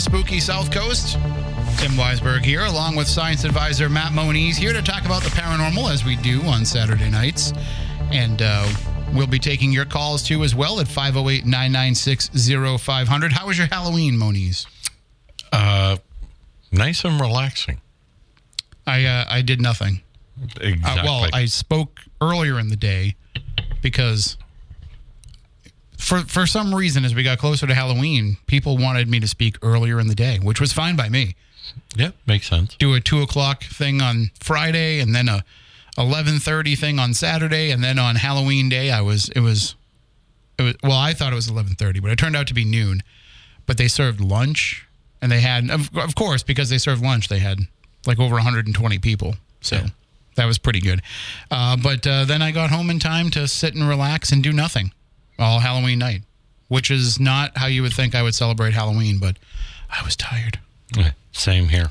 Spooky South Coast. Tim Weisberg here, along with science advisor Matt Moniz, here to talk about the paranormal as we do on Saturday nights. And uh, we'll be taking your calls too as well at 508 996 0500. How was your Halloween, Moniz? Uh, nice and relaxing. I, uh, I did nothing. Exactly. Uh, well, I spoke earlier in the day because for for some reason, as we got closer to Halloween, people wanted me to speak earlier in the day, which was fine by me. yeah, makes sense. Do a two o'clock thing on Friday, and then a eleven thirty thing on Saturday, and then on Halloween day, I was it was it was well, I thought it was eleven thirty, but it turned out to be noon. But they served lunch, and they had of, of course because they served lunch, they had like over 120 people. So. Yeah. That was pretty good. Uh, but uh, then I got home in time to sit and relax and do nothing all Halloween night, which is not how you would think I would celebrate Halloween, but I was tired. Yeah, Same here.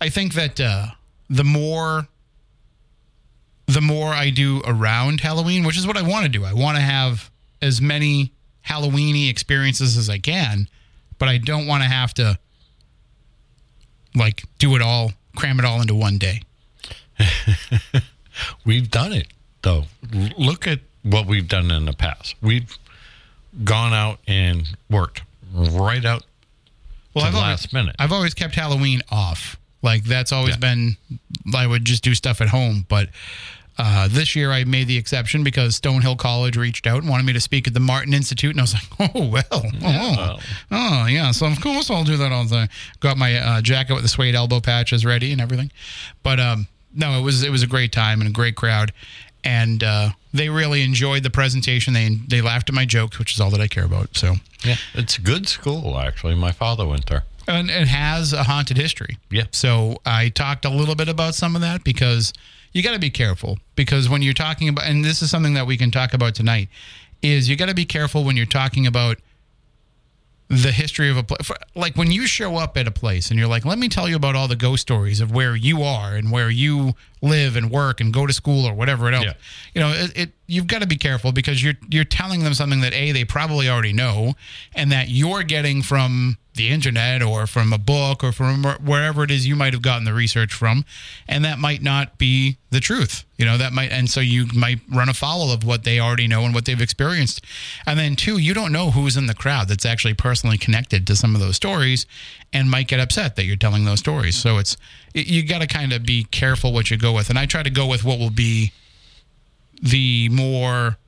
I think that uh, the more the more I do around Halloween, which is what I want to do. I want to have as many Halloweeny experiences as I can, but I don't want to have to like do it all, cram it all into one day. We've done it though. Look at what we've done in the past. We've gone out and worked right out Well, to I've the always, last minute. I've always kept Halloween off. Like that's always Yeah. been. I would just do stuff at home, but uh, this year I made the exception because Stonehill College reached out and wanted me to speak at the Martin Institute, and I was like, oh well, oh, well. oh yeah. So of course I'll do that all the time. Got my uh, jacket with the suede elbow patches ready and everything, but um, no, it was it was a great time and a great crowd, and uh, they really enjoyed the presentation. They they laughed at my jokes, which is all that I care about. So. Yeah, it's a good school actually. My father went there. and it has a haunted history. Yeah. So I talked a little bit about some of that because you got to be careful because when you're talking about, and this is something that we can talk about tonight, is you got to be careful when you're talking about the history of a place. Like when you show up at a place and you're like, let me tell you about all the ghost stories of where you are and where you live and work and go to school or whatever else. Yeah. You know, it, it you've got to be careful because you're you're telling them something that a they probably already know and that you're getting from the internet or from a book or from wherever it is you might have gotten the research from. And that might not be the truth you know that might and so you might run afoul of what they already know and what they've experienced. And then two you don't know who's in the crowd that's actually personally connected to some of those stories and might get upset that you're telling those stories. So it's you got to kind of be careful what you go with. And i try to go with what will be the more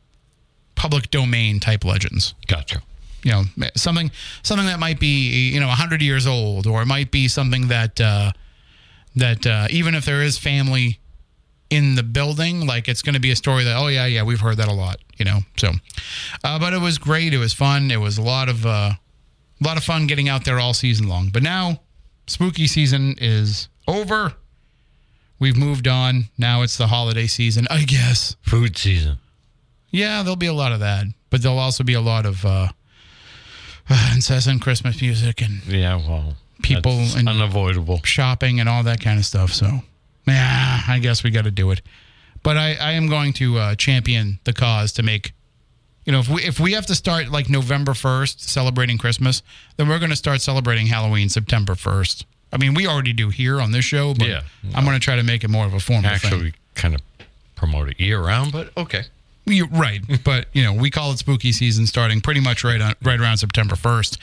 public domain type legends. Gotcha. You know something something that might be you know 100 years old or it might be something that uh, that uh, even if there is family in the building like it's going to be a story that oh yeah yeah we've heard that a lot you know so. Uh, but it was great it was fun it was a lot of uh, a lot of fun getting out there all season long. But now spooky season is over. We've moved on. Now it's the holiday season i guess. Food season. yeah, there'll be a lot of that, but there'll also be a lot of uh, incessant Christmas music and Yeah, well, People and- unavoidable. shopping and all that kind of stuff. So, yeah, I guess we got to do it. But I, I am going to uh, champion the cause to make, you know, if we if we have to start like November first celebrating Christmas, then we're going to start celebrating Halloween September first. I mean, we already do here on this show, but Yeah. I'm going to try to make it more of a formal thing. Actually, we kind of promote it year round, but okay. You, right, but you know we call it spooky season starting pretty much right on right around September first.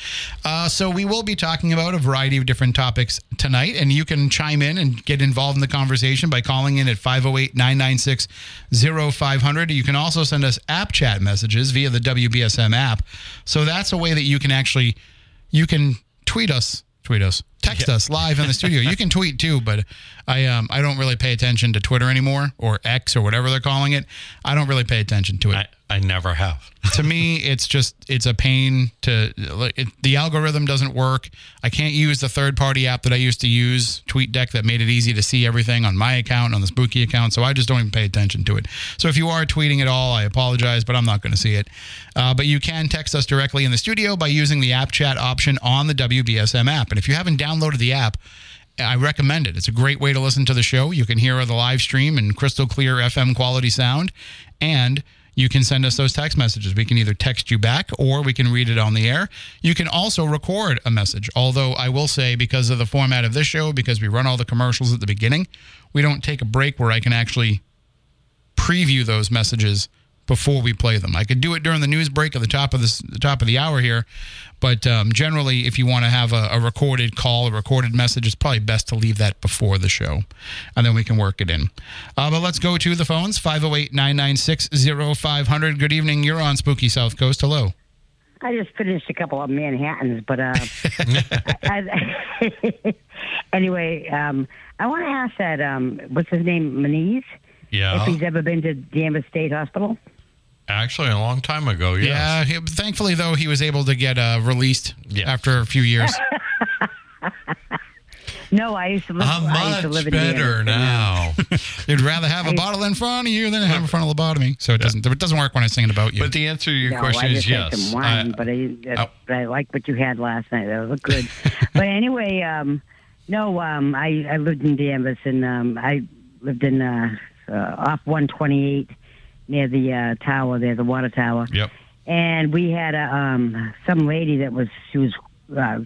Uh, so we will be talking about a variety of different topics tonight, and you can chime in and get involved in the conversation by calling in at 508-996-0500. You can also send us app chat messages via the WBSM app. So that's a way that you can actually you can tweet us, tweet us, text us live in the studio. You can tweet too, but I um I don't really pay attention to Twitter anymore or X or whatever they're calling it. I don't really pay attention to it. I, I never have. to me, it's just it's a pain to it, the algorithm doesn't work. I can't use the third party app that I used to use, TweetDeck, that made it easy to see everything on my account on the Spooky account. So I just don't even pay attention to it. So if you are tweeting at all, I apologize, but I'm not going to see it. Uh, but you can text us directly in the studio by using the app chat option on the WBSM app. And if you haven't downloaded the app. I recommend it. It's a great way to listen to the show. You can hear the live stream in crystal clear FM quality sound, and you can send us those text messages. We can either text you back or we can read it on the air. You can also record a message. Although I will say, because of the format of this show, because we run all the commercials at the beginning, we don't take a break where I can actually preview those messages before we play them. I could do it during the news break at the top of this, the top of the hour here, but um, generally, if you want to have a, a recorded call, a recorded message, it's probably best to leave that before the show, and then we can work it in. Uh, but let's go to the phones 508 996 0500. Good evening. You're on Spooky South Coast. Hello. I just finished a couple of Manhattans, but uh, I, I, anyway, um, I want to ask that um, what's his name, Maniz, Yeah. if he's ever been to Danvers State Hospital. Actually, a long time ago. Yes. Yeah. he- thankfully, though, he was able to get uh, released Yes. after a few years. No, I used to live. I'm I used to much live in better Danvers, now. You'd rather have a bottle in front of you than have a frontal lobotomy. So it doesn't. It doesn't work when I'm singing about you. but the answer to your No, question I is had yes. some wine, I- but I, uh, Oh. but I like what you had last night. That was good. but anyway, um, no, um, I, I lived in Danvers, and um, I lived in uh, uh, off 128 near the uh, tower there, the water tower. Yep. and we had a um some lady that was she was uh,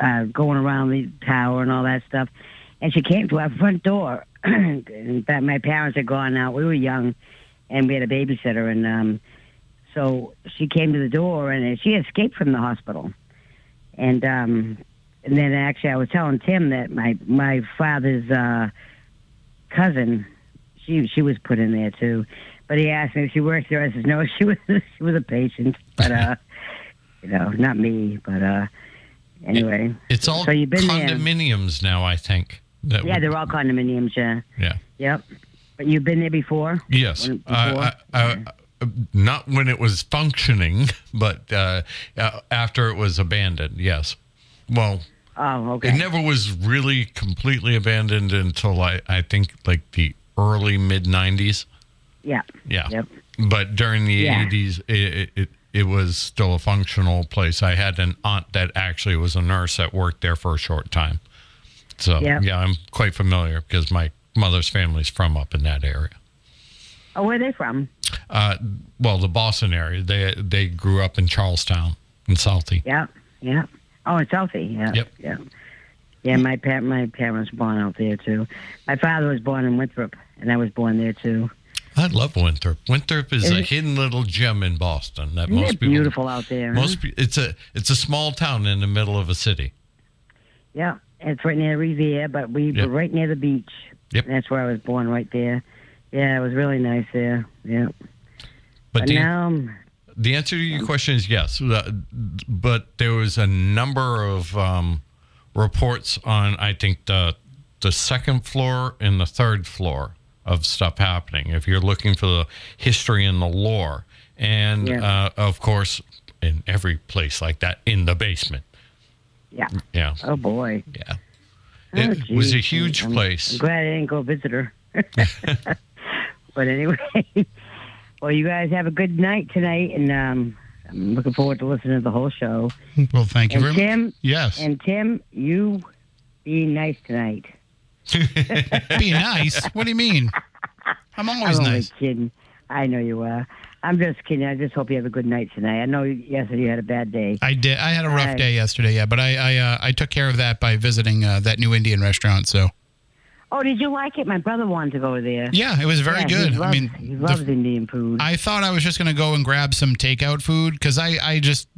uh going around the tower and all that stuff. And she came to our front door. In fact my parents had gone out. We were young and we had a babysitter and um so she came to the door and she escaped from the hospital. And um and then actually I was telling Tim that my my father's uh cousin she she was put in there too but he asked me if she worked there. I said no, she was she was a patient, but uh, you know, not me. But uh, anyway, It's all So you've been there. condominiums now, I think. Yeah, would- they're all condominiums. Yeah, yeah. yep. But you've been there before. Yes. When- before? I- I- uh, not when it was functioning, but uh, uh, after it was abandoned. Yes. Well, Oh, okay. it never was really completely abandoned until I, I think like the early mid 90s. Yeah. Yeah. Yep. But during the Yeah. 80s, it, it, it was still a functional place. I had an aunt that actually was a nurse that worked there for a short time. So, Yep. yeah, I'm quite familiar because my mother's family's from up in that area. Oh, where are they from? Uh, well, the Boston area. They they grew up in Charlestown in Southie. Yeah, yeah. Oh, in Southie. Yeah. Yep. Yeah. Yeah, my pa- my parents were born out there too. My father was born in Winthrop, and I was born there too. I love Winthrop. Winthrop is Isn't a it- hidden little gem in Boston that Isn't most it people. beautiful out there? Most pe- it's a it's a small town in the middle of a city. Yeah, it's right near the Riviera, but we Yep. were right near the beach. Yep. That's where I was born, right there. Yeah, it was really nice there. Yeah. But But the, now, the answer to your question is yes. But there was a number of um, reports on I think the the second floor and the third floor of stuff happening. If you're looking for the history and the lore, and Yeah. uh, of course, in every place like that, in the basement. yeah. Yeah, Oh boy. yeah. Oh, It was a huge I'm- place. I'm glad I didn't go visit her. but anyway, well, you guys have a good night tonight, and um, I'm looking forward to listening to the whole show. well, thank you And very much. Tim, Yes. and Tim, you be nice tonight. Be nice. What do you mean? I'm always I'm only nice. kidding. I know you are. I'm just kidding. I just hope you have a good night tonight. I know yesterday you had a bad day. I did. I had a rough Right. day yesterday, yeah, but I I, uh, I took care of that by visiting uh, that new Indian restaurant. So Oh, did you like it? My brother wanted to go there. yeah, it was very Yeah, good. Loves, I mean, he the- loves Indian food. I thought I was just gonna go and grab some takeout food because I I just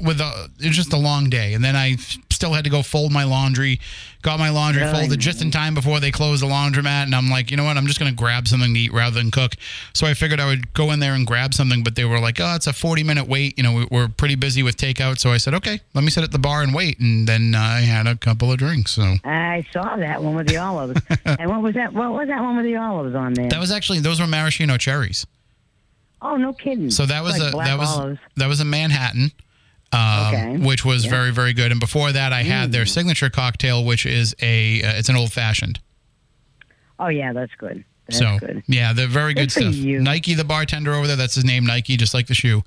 with a it was just a long day, and then I still had to go fold my laundry. Got my laundry Really? folded just in time before they closed the laundromat, and I'm like, you know what? I'm just gonna grab something to eat rather than cook. So I figured I would go in there and grab something, but they were like, oh, it's a 40 minute wait. You know, we- we're pretty busy with takeout, so I said, okay, let me sit at the bar and wait, and then I had a couple of drinks. So I saw that one with the olives. and what was that? What was that one with the olives on there? that was actually those were maraschino cherries. oh, no kidding. So that was Like a that was olives. that was a Manhattan, um, Okay. which was Yeah. very very good. And before that, I had Mm. their signature cocktail, which is a uh, it's an old fashioned. Oh yeah, that's good. That's So good. yeah, they're very good Good stuff. Nike, the bartender over there, that's his name, Nike, just like the shoe.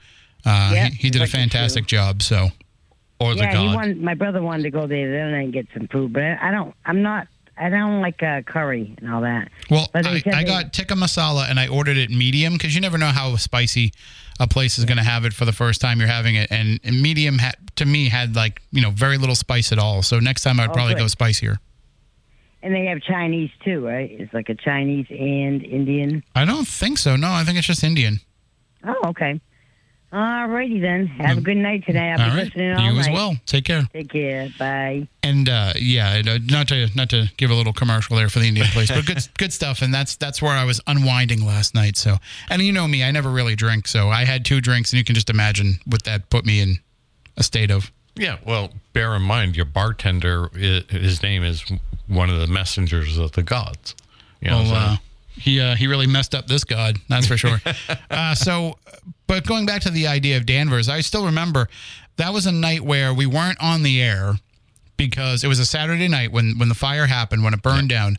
Uh, Yeah, he, he did a like the fantastic job. So or the Yeah, he god. wanted, my brother wanted to go there the other night and get some food, but I don't. I'm not. I don't like uh, curry and all that. Well, I, I got tikka masala and I ordered it medium because you never know how spicy a place is going to have it for the first time you're having it. And, and medium had, to me had like you know very little spice at all. So next time I'd Oh, probably good. go spicier. And they have Chinese too, right? It's like a Chinese and Indian. I don't think so. No, I think it's just Indian. Oh, okay. All righty then. Have a good night today. I'll be all right, listening all you as night. well. Take care. Take care. Bye. And uh, yeah, uh, not to not to give a little commercial there for the Indian place, but good good stuff. And that's that's where I was unwinding last night. So, and you know me, I never really drink, so I had two drinks, and you can just imagine what that put me in a state of. Yeah, well, bear in mind your bartender, his name is one of the messengers of the gods. You know, Well, so- uh, he uh, he really messed up this god, that's for sure. uh, so, but going back to the idea of Danvers, I still remember that was a night where we weren't on the air because it was a Saturday night when when the fire happened when it burned down.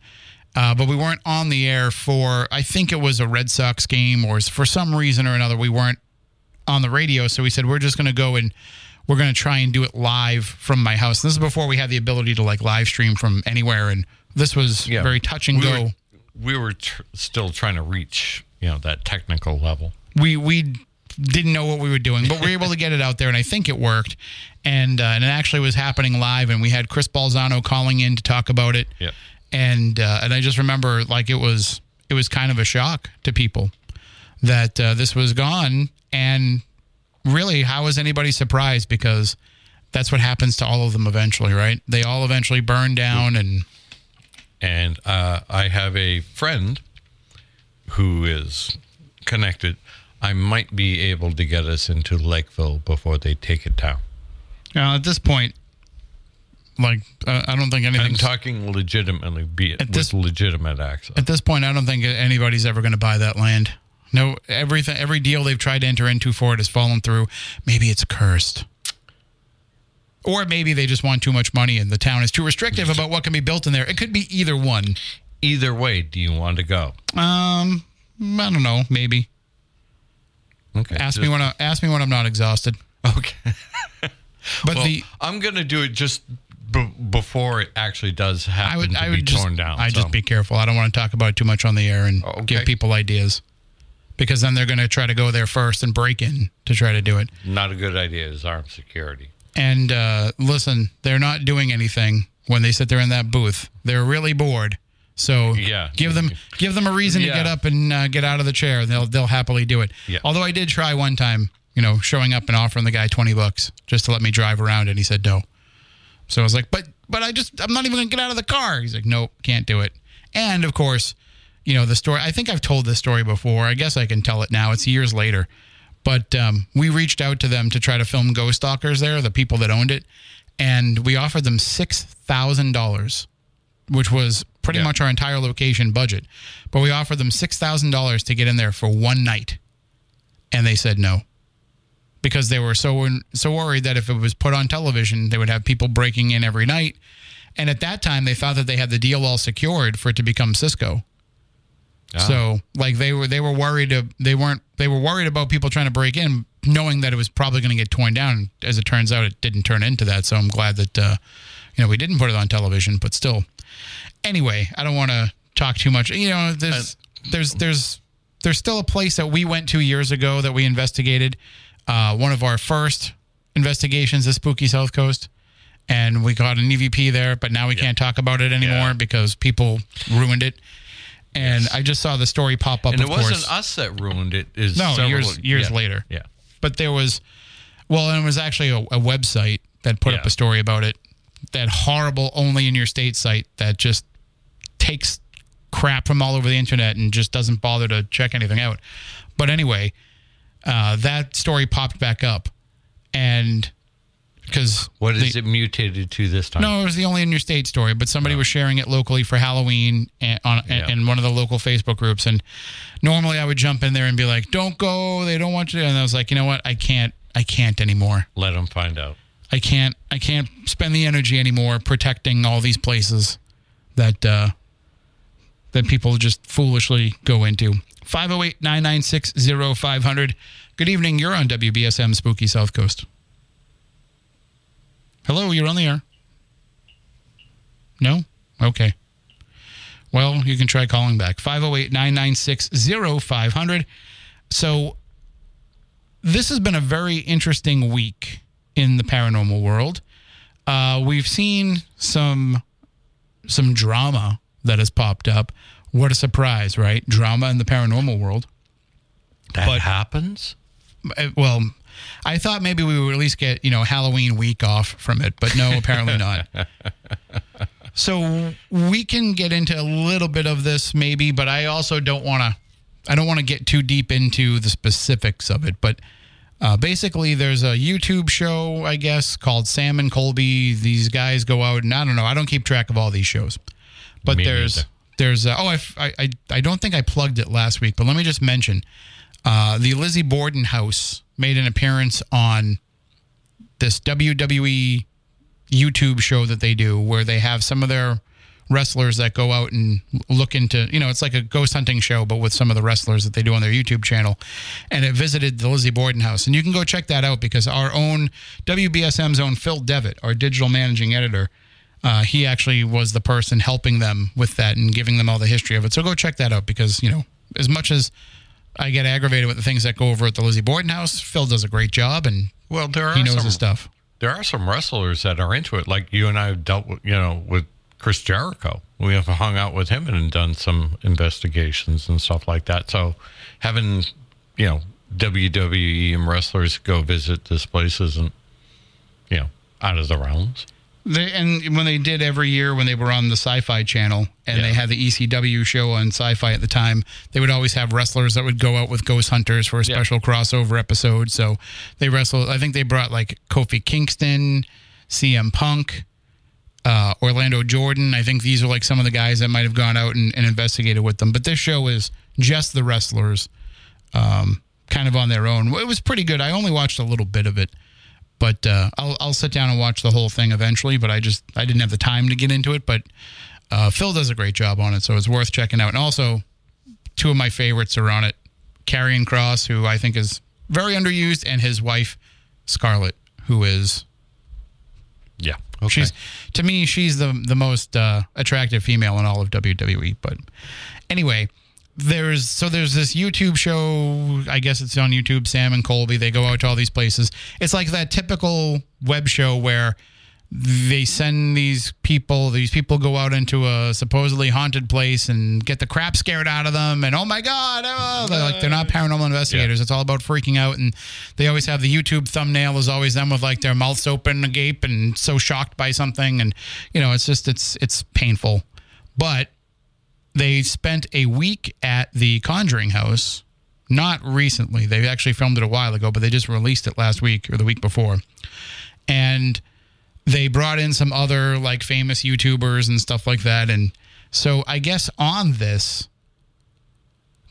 Uh, but we weren't on the air for I think it was a Red Sox game or for some reason or another we weren't on the radio. So we said we're just going to go and we're going to try and do it live from my house. This is before we had the ability to like live stream from anywhere, and this was Yeah. very touch and we go. Were, we were tr- still trying to reach, you know, that technical level. we we didn't know what we were doing, but we were able to get it out there, and I think it worked. And uh, and it actually was happening live, and we had Chris Balzano calling in to talk about it. Yeah. And uh, and I just remember like it was it was kind of a shock to people that uh, this was gone, and really, how was anybody surprised? Because that's what happens to all of them eventually, right? They all eventually burn down, and And uh, I have a friend who is connected. I might be able to get us into Lakeville before they take it down. uh, at this point, like uh, I don't think anything. I'm talking legitimately, be it At with this- legitimate access. At this point, I don't think anybody's ever going to buy that land. No, everything, every deal they've tried to enter into for it has fallen through. Maybe it's cursed, or maybe they just want too much money and the town is too restrictive about what can be built in there. It could be either one. Either way, do you want to go? Um, I don't know. Maybe Okay. ask just- me when I ask me when I'm not exhausted. Okay. But Well, the I'm going to do it just b- before it actually does happen I would to I be just torn down. I so. just be careful. I don't want to talk about it too much on the air and Okay. give people ideas because then they're going to try to go there first and break in to try to do it. not a good idea is armed security. And uh, listen, they're not doing anything when they sit there in that booth. They're really bored. So Yeah. give them give them a reason to get up and uh, get out of the chair. They'll they'll happily do it. Yeah. Although I did try one time, you know, showing up and offering the guy twenty bucks just to let me drive around, and he said no. So I was like, but but I just I'm not even gonna get out of the car. He's like, nope, can't do it. And of course, you know the story. I think I've told this story before. I guess I can tell it now. It's years later. But um, we reached out to them to try to film Ghost Stalkers there, the people that owned it, and we offered them six thousand dollars, which was pretty Yeah. much our entire location budget. But we offered them six thousand dollars to get in there for one night, and they said no because they were so so worried that if it was put on television, they would have people breaking in every night. And at that time, they thought that they had the deal all secured for it to become Cisco. Ah. So like they were they were worried they weren't they were worried about people trying to break in, knowing that it was probably going to get torn down. As it turns out, it didn't turn into that. So I'm glad that uh, you know we didn't put it on television, but still. Anyway, I don't want to talk too much. You know, there's there's there's there's still a place that we went to years ago that we investigated. Uh, one of our first investigations is Spooky South Coast. And we got an EVP there, but now we can't talk about it anymore Yeah. because people ruined it. And I just saw the story pop up. And it wasn't course. us that ruined it. Is No, several- years- years yeah, later. Yeah. but there was well and it was actually a, a website that put up a story about it that horrible only in your state site that just takes crap from all over the internet and just doesn't bother to check anything out but anyway uh, that story popped back up and because What is it mutated to this time? no, it was the only in your state story, but somebody was sharing it locally for Halloween and, on Yeah. in one of the local Facebook groups. And normally I would jump in there and be like, "Don't go! They don't want you." to." And I was like, "You know what? I can't. I can't anymore. Let them find out. I can't. I can't spend the energy anymore protecting all these places that uh, that people just foolishly go into." 508-996-0500. Good evening. You're on WBSM Spooky South Coast. Hello, you're on the air. No? Okay. well, you can try calling back 508 996 0500. So, this has been a very interesting week in the paranormal world. Uh, we've seen some some drama that has popped up. What a surprise, right? Drama in the paranormal world. That But- happens. Uh, Well, I thought maybe we would at least get, you know, Halloween week off from it, but no, apparently not. So we can get into a little bit of this maybe, but I also don't want to I don't want to get too deep into the specifics of it, but uh, basically, there's a YouTube show, I guess, called Sam and Colby. These guys go out, and I don't know. I don't keep track of all these shows, but Me there's neither. there's uh, oh I, I I don't think I plugged it last week, but let me just mention uh, the Lizzie Borden house made an appearance on this WWE YouTube show that they do, where they have some of their wrestlers that go out and look into, you know, it's like a ghost hunting show, but with some of the wrestlers that they do on their YouTube channel. And it visited the Lizzie Borden house. And you can go check that out because our own WBSM's own Phil Devitt, our digital managing editor, uh, he actually was the person helping them with that and giving them all the history of it. So go check that out because, you know, as much as I get aggravated with the things that go over at the Lizzie Borden house, Phil does a great job and Well, there are he knows some, his stuff. there are some wrestlers that are into it. Like you and I have dealt with, you know, with Chris Jericho. We have hung out with him and done some investigations and stuff like that. So having, you know, WWE and wrestlers go visit this place isn't, you know, out of the realms. They, and when they did every year when they were on the Sci-Fi Channel and Yeah. they had the ECW show on Sci-Fi at the time, they would always have wrestlers that would go out with ghost hunters for a Yeah. special crossover episode. So they wrestled. I think they brought like Kofi Kingston, CM Punk, uh, Orlando Jordan. I think these are like some of the guys that might have gone out and, and investigated with them. But this show is just the wrestlers, um, kind of on their own. It was pretty good. I only watched a little bit of it but uh, I'll I'll sit down and watch the whole thing eventually. But I just I didn't have the time to get into it. But uh, Phil does a great job on it, so it's worth checking out. And also, two of my favorites are on it: Karrion Kross, who I think is very underused, and his wife Scarlett, who is Yeah. Okay. she's to me she's the the most uh, attractive female in all of WWE. But anyway, there's so there's this YouTube show. I guess it's on YouTube. Sam and Colby they go out to all these places. It's like that typical web show where they send these people these people go out into a supposedly haunted place and get the crap scared out of them and oh my god oh, they're like they're not paranormal investigators it's all about freaking out and they always have the youtube thumbnail is always them with like their mouths open agape and so shocked by something and you know it's just it's it's painful but they spent a week at the conjuring house not recently they actually filmed it a while ago but they just released it last week or the week before and they brought in some other like famous YouTubers and stuff like that. And so I guess on this,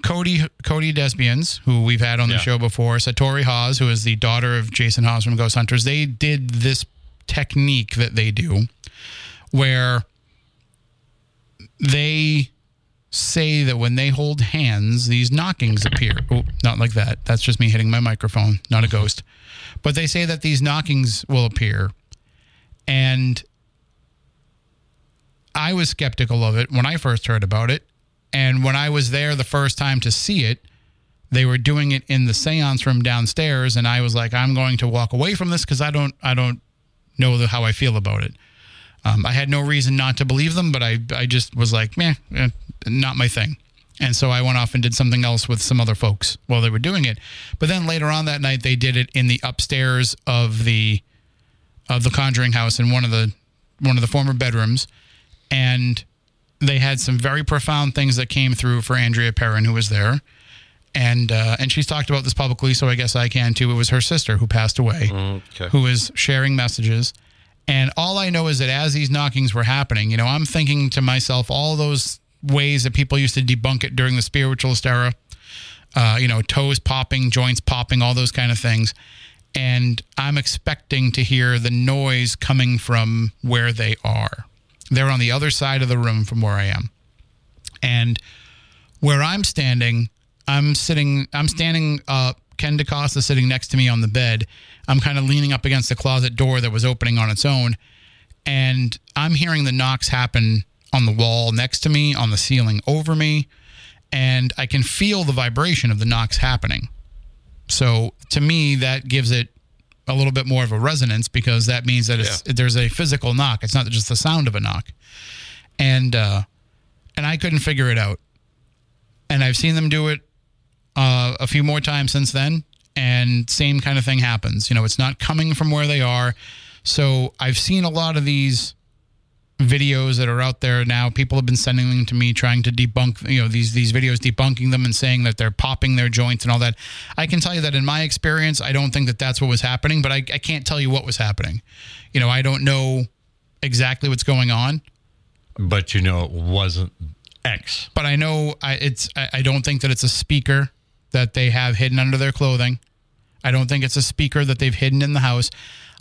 Cody Cody DesBiens, who we've had on the Yeah. show before, Satori Hawes, who is the daughter of Jason Hawes from Ghost Hunters, they did this technique that they do where they say that when they hold hands, these knockings appear. Oh, not like that. That's just me hitting my microphone, not a ghost. But they say that these knockings will appear. And I was skeptical of it when I first heard about it. And when I was there the first time to see it, they were doing it in the seance room downstairs. And I was like, I'm going to walk away from this because I don't, I don't know how I feel about it. Um, I had no reason not to believe them, but I, I just was like, meh, eh, not my thing. And so I went off and did something else with some other folks while they were doing it. But then later on that night, they did it in the upstairs of the of the Conjuring house in one of the one of the former bedrooms, and they had some very profound things that came through for Andrea Perron, who was there, and uh, and she's talked about this publicly, so I guess I can too. It was her sister who passed away Okay. who was sharing messages. And all I know is that as these knockings were happening, you know, I'm thinking to myself all those ways that people used to debunk it during the spiritualist era, uh, you know, toes popping, joints popping, all those kind of things. And I'm expecting to hear the noise coming from where they are. They're on the other side of the room from where I am. And where I'm standing, I'm sitting, I'm standing. Ken DaCosta sitting next to me on the bed. I'm kind of leaning up against the closet door that was opening on its own. And I'm hearing the knocks happen on the wall next to me, on the ceiling over me, and I can feel the vibration of the knocks happening. So to me, that gives it a little bit more of a resonance because that means that it's, there's a physical knock. It's not just the sound of a knock. And uh, and I couldn't figure it out. And I've seen them do it uh, a few more times since then, and same kind of thing happens. You know, it's not coming from where they are. So I've seen a lot of these videos that are out there now. People have been sending them to me, trying to debunk, you know, these these videos, debunking them and saying that they're popping their joints and all that. I can tell you that in my experience, I don't think that that's what was happening, but I, I can't tell you what was happening. You know, I don't know exactly what's going on, But you know, it wasn't X. but I know I, it's. I, I don't think that it's a speaker that they have hidden under their clothing. I don't think it's a speaker that they've hidden in the house.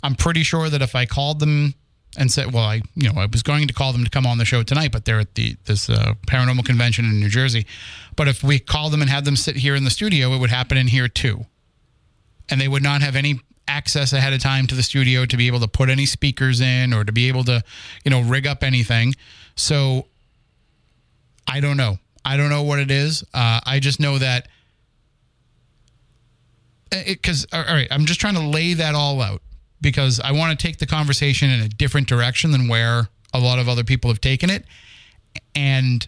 I'm pretty sure that if I called them and said, well, I you know I was going to call them to come on the show tonight, but they're at the this uh, paranormal convention in New Jersey. But if we called them and had them sit here in the studio, it would happen in here too, and they would not have any access ahead of time to the studio to be able to put any speakers in or to be able to you know rig up anything. So I don't know. I don't know what it is. Uh, I just know that because all right, I'm just trying to lay that all out because I want to take the conversation in a different direction than where a lot of other people have taken it, and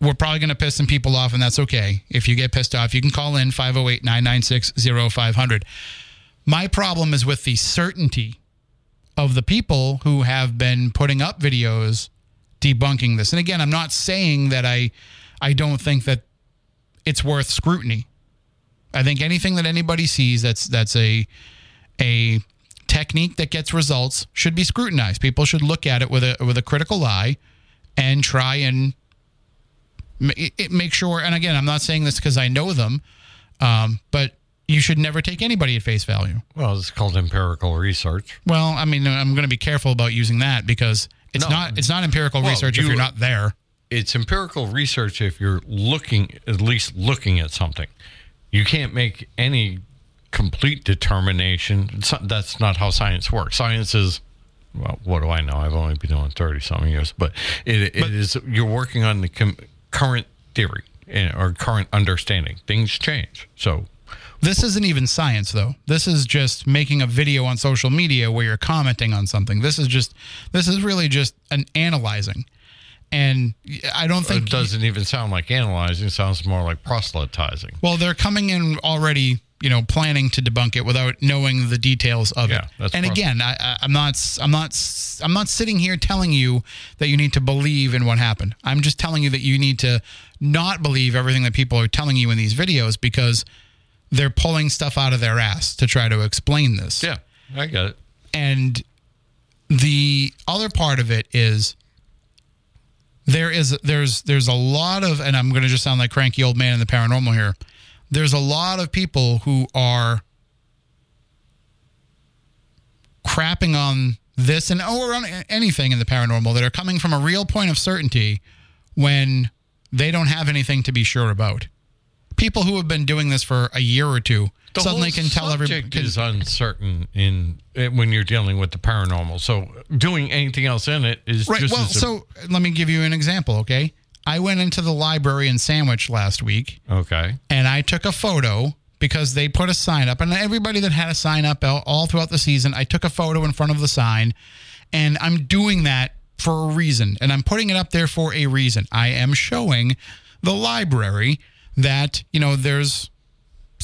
we're probably going to piss some people off, and that's okay. If you get pissed off, you can call in 508 996 0500. My problem is with the certainty of the people who have been putting up videos debunking this. And again, I'm not saying that I I don't think that it's worth scrutiny. I think anything that anybody sees that's that's a a technique that gets results should be scrutinized. People should look at it with a with a critical eye and try and make sure. And again, I'm not saying this because I know them, um, but you should never take anybody at face value. Well, it's called empirical research. Well, I mean, I'm going to be careful about using that because it's No. not it's not empirical Well, research if you're not there. It's empirical research if you're looking, at least looking at something. You can't make any complete determination. That's not how science works. Science is, well, what do I know? I've only been doing 30 something years, but it, it is, you're working on the com- current theory eh, or current understanding. Things change. So, This isn't even science, though. This is just making a video on social media where you're commenting on something. This is just, this is really just an analyzing. And I don't think it doesn't even sound like analyzing, it sounds more like proselytizing. well, they're coming in already, you know, planning to debunk it without knowing the details of Yeah, it. and again, I, I'm not, I'm not, I'm not sitting here telling you that you need to believe in what happened. I'm just telling you that you need to not believe everything that people are telling you in these videos because they're pulling stuff out of their ass to try to explain this. Yeah, I get it. And the other part of it is there is there's there's a lot of and I'm going to just sound like cranky old man in the paranormal here. There's a lot of people who are crapping on this and or on anything in the paranormal that are coming from a real point of certainty when they don't have anything to be sure about. People who have been doing this for a year or two The suddenly whole can tell everybody. is uncertain in eh, when you're dealing with the paranormal. So doing anything else in it is Right. just Well, as a- so let me give you an example, okay? I went into the library in Sandwich last week okay. and I took a photo because they put a sign up, and everybody that had a sign up all throughout the season, I took a photo in front of the sign, and I'm doing that for a reason, and I'm putting it up there for a reason. I am showing the library that you know there's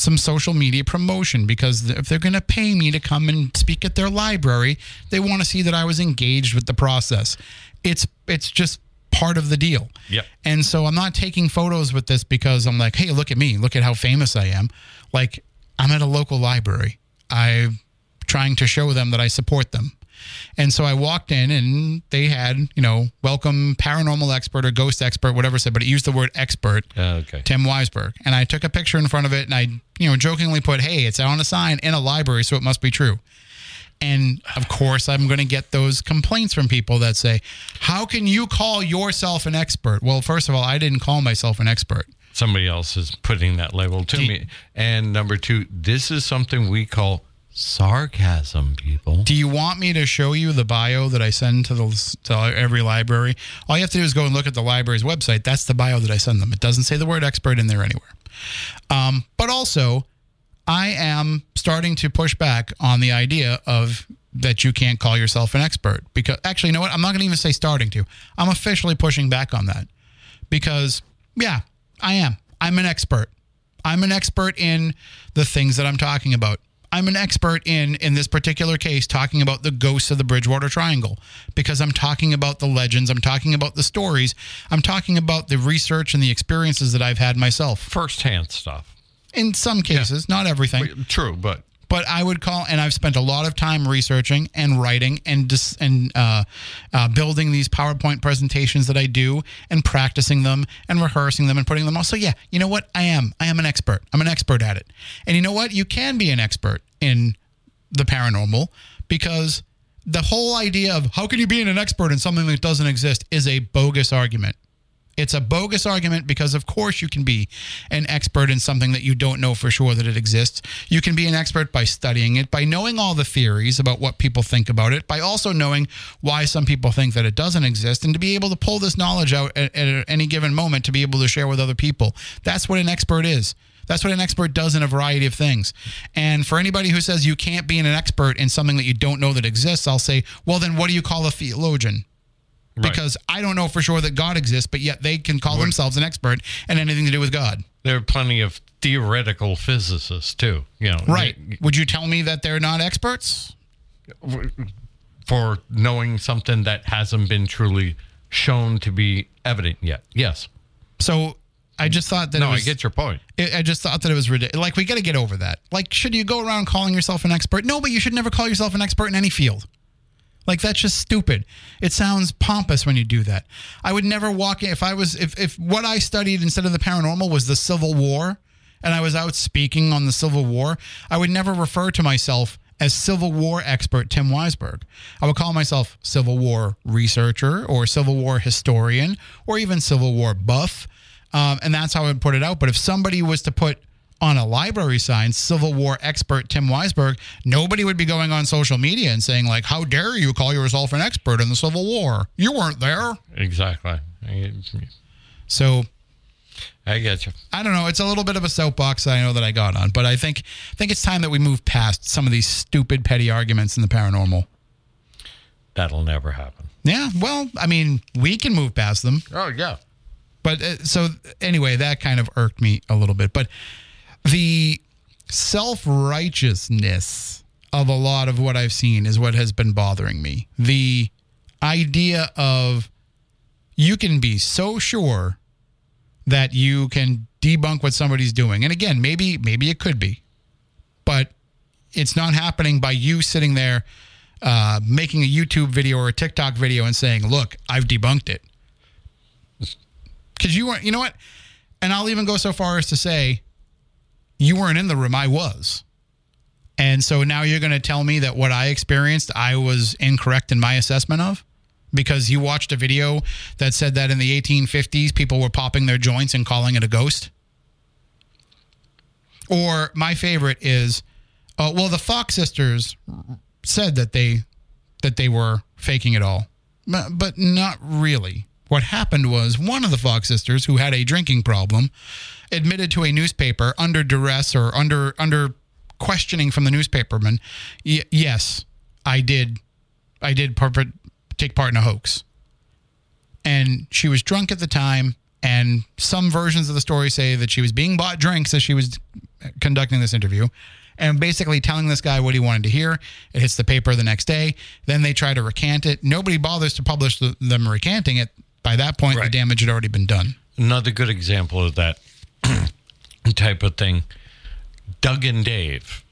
some social media promotion because if they're going to pay me to come and speak at their library, they want to see that I was engaged with the process. It's it's just part of the deal. Yep. And so I'm not taking photos with this because I'm like, hey, look at me, look at how famous I am. Like I'm at a local library. I'm trying to show them that I support them. And so I walked in and they had, you know, welcome paranormal expert or ghost expert, whatever it said, but it used the word expert. Uh, okay. Tim Weisberg. And I took a picture in front of it and I, you know, jokingly put, hey, it's on a sign in a library, so it must be true. And of course, I'm going to get those complaints from people that say, how can you call yourself an expert? Well, first of all, I didn't call myself an expert. Somebody else is putting that label to me. And number two, this is something we call Sarcasm, people. Do you want me to show you the bio that I send to the to every library? All you have to do is go and look at the library's website. That's the bio that I send them. It doesn't say the word expert in there anywhere. Um, but also, I am starting to push back on the idea of that you can't call yourself an expert because actually, you know what? I'm not going to even say starting to. I'm officially pushing back on that because yeah, I am. I'm an expert. I'm an expert in the things that I'm talking about. I'm an expert in in this particular case talking about the ghosts of the Bridgewater Triangle because I'm talking about the legends, I'm talking about the stories, I'm talking about the research and the experiences that I've had myself. First-hand stuff. In some cases, not everything, True, but but I would call and I've spent a lot of time researching and writing and dis, and uh, uh, building these PowerPoint presentations that I do and practicing them and rehearsing them and putting them on. So yeah, you know what? I am. I am an expert. I'm an expert at it. And you know what? You can be an expert in the paranormal because the whole idea of how can you be an expert in something that doesn't exist is a bogus argument. It's a bogus argument because, of course, you can be an expert in something that you don't know for sure that it exists. You can be an expert by studying it, by knowing all the theories about what people think about it, by also knowing why some people think that it doesn't exist, and to be able to pull this knowledge out at, at any given moment to be able to share with other people. That's what an expert is. That's what an expert does in a variety of things. And for anybody who says you can't be an expert in something that you don't know that exists, I'll say, well, then what do you call a theologian? Right. because I don't know for sure that God exists, but yet they can call themselves an expert in anything to do with God. there are plenty of theoretical physicists too. You know, Right. Would you tell me that they're not experts? for knowing something that hasn't been truly shown to be evident yet. Yes. So I just thought that No, it was, I get your point. I I just thought that it was ridiculous. Like we got to get over that. Like, should you go around calling yourself an expert? No, but you should never call yourself an expert in any field. Like that's just stupid. It sounds pompous when you do that. I would never walk in if I was if if what I studied instead of the paranormal was the Civil War and I was out speaking on the Civil War, I would never refer to myself as Civil War expert Tim Weisberg. I would call myself Civil War researcher or Civil War historian or even Civil War buff. Um, and that's how I would put it out. But if somebody was to put on a library sign, Civil War expert Tim Weisberg, nobody would be going on social media and saying, like, how dare you call yourself an expert in the Civil War? You weren't there. Exactly. So I get you. I don't know. It's a little bit of a soapbox I know that I got on, but I think I think it's time that we move past some of these stupid petty arguments in the paranormal. That'll never happen. Yeah, well, I mean, we can move past them. Oh yeah. But uh, so anyway, that kind of irked me a little bit. But the self righteousness of a lot of what I've seen is what has been bothering me. The idea of you can be so sure that you can debunk what somebody's doing. And again, maybe maybe it could be. But it's not happening by you sitting there uh, making a YouTube video or a TikTok video and saying, "Look, I've debunked it." Because you weren't, you know what? And I'll even go so far as to say, you weren't in the room. I was. And so now you're going to tell me that what I experienced, I was incorrect in my assessment of? Because you watched a video that said that in the 1850s, people were popping their joints and calling it a ghost? Or my favorite is, uh, well, the Fox sisters said that they that they were faking it all, but, but not really. What happened was one of the Fox sisters, who had a drinking problem, admitted to a newspaper under duress or under under questioning from the newspaperman. Y- yes, I did, I did take part in a hoax, and she was drunk at the time. And some versions of the story say that she was being bought drinks as she was conducting this interview and basically telling this guy what he wanted to hear. It hits the paper the next day. Then they try to recant it. Nobody bothers to publish the, them recanting it. By that point, the damage had already been done. Another good example of that type of thing. Doug and Dave.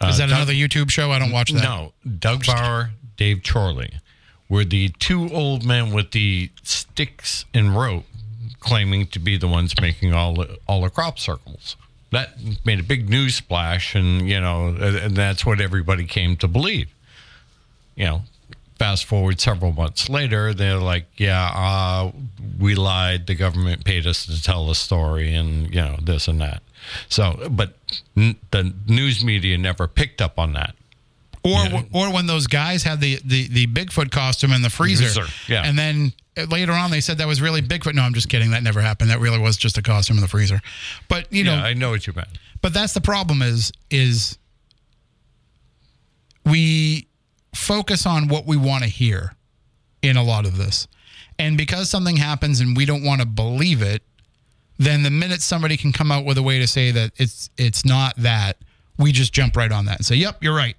Uh, Is that Doug- another YouTube show? I don't watch that. No, Doug Bower, Dave Chorley were the two old men with the sticks and rope claiming to be the ones making all the, all the crop circles. That made a big news splash, and you know, and that's what everybody came to believe. You know, fast forward several months later, they're like, "Yeah, uh, we lied. The government paid us to tell the story, and you know this and that." So, but n- the news media never picked up on that. Or Yeah. or when those guys had the, the, the Bigfoot costume in the freezer. Freezer, yeah. And then later on they said that was really Bigfoot. No, I'm just kidding. That never happened. That really was just a costume in the freezer. But you know, yeah, I know what you meant. but that's the problem is is we focus on what we want to hear in a lot of this. And because something happens and we don't want to believe it, then the minute somebody can come out with a way to say that it's it's not that, we just jump right on that and say, "Yep, you're right."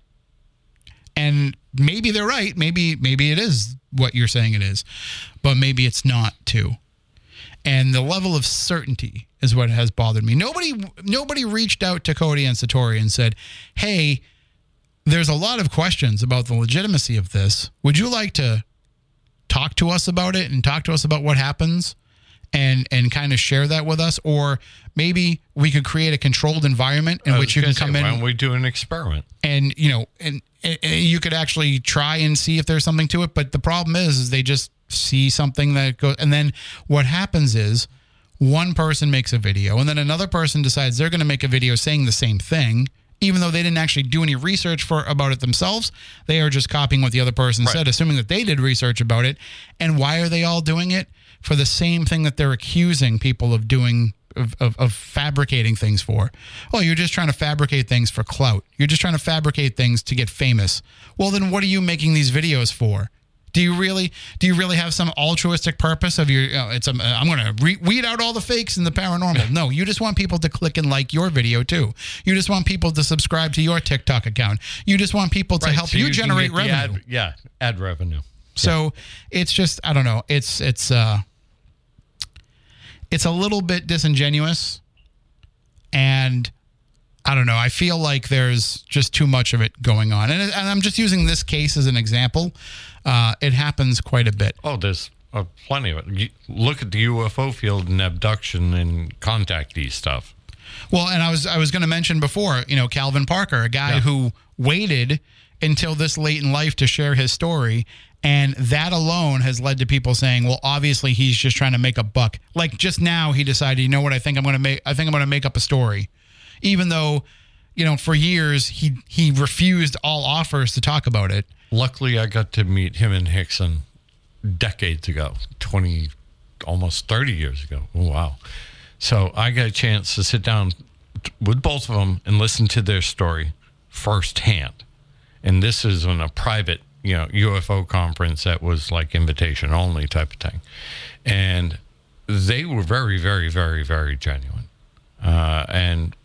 And maybe they're right. Maybe maybe it is what you're saying it is, but maybe it's not too. And the level of certainty is what has bothered me. Nobody nobody reached out to Cody and Satori and said, "Hey, there's a lot of questions about the legitimacy of this. Would you like to talk to us about it and talk to us about what happens and and kind of share that with us or maybe we could create a controlled environment in which you can say, come Why in don't we do an experiment? and you know and, and and you could actually try and see if there's something to it but the problem is is they just see something that goes and then what happens is one person makes a video and then another person decides they're going to make a video saying the same thing even though they didn't actually do any research for about it themselves they are just copying what the other person Right. said assuming that they did research about it and why are they all doing it for the same thing that they're accusing people of doing of, of, of fabricating things for. Oh, you're just trying to fabricate things for clout. You're just trying to fabricate things to get famous. Well, then what are you making these videos for? Do you really do you really have some altruistic purpose of your? You know, it's a, I'm going to re- weed out all the fakes and the paranormal. No, you just want people to click and like your video too. You just want people to subscribe to your TikTok account. You just want people to Right, help so you, can generate revenue. Ad, yeah, ad revenue. So it's just I don't know. It's it's uh it's a little bit disingenuous and I don't know. I feel like there's just too much of it going on. And, and I'm just using this case as an example. Uh, it happens quite a bit. Oh, there's uh, plenty of it. You look at the UFO field and abduction and contactee stuff. Well, and I was I was going to mention before, you know, Calvin Parker, a guy Yeah. who waited until this late in life to share his story, and that alone has led to people saying, "Well, obviously he's just trying to make a buck." Like just now, he decided, you know what? I think I'm going to make. I think I'm going to make up a story, even though, you know, for years he he refused all offers to talk about it. Luckily, I got to meet him and Hickson decades ago, 20, almost 30 years ago. Oh, wow. So I got a chance to sit down with both of them and listen to their story firsthand. And this is in a private, you know, UFO conference that was like invitation only type of thing. And they were very, very, very, very genuine. Uh, and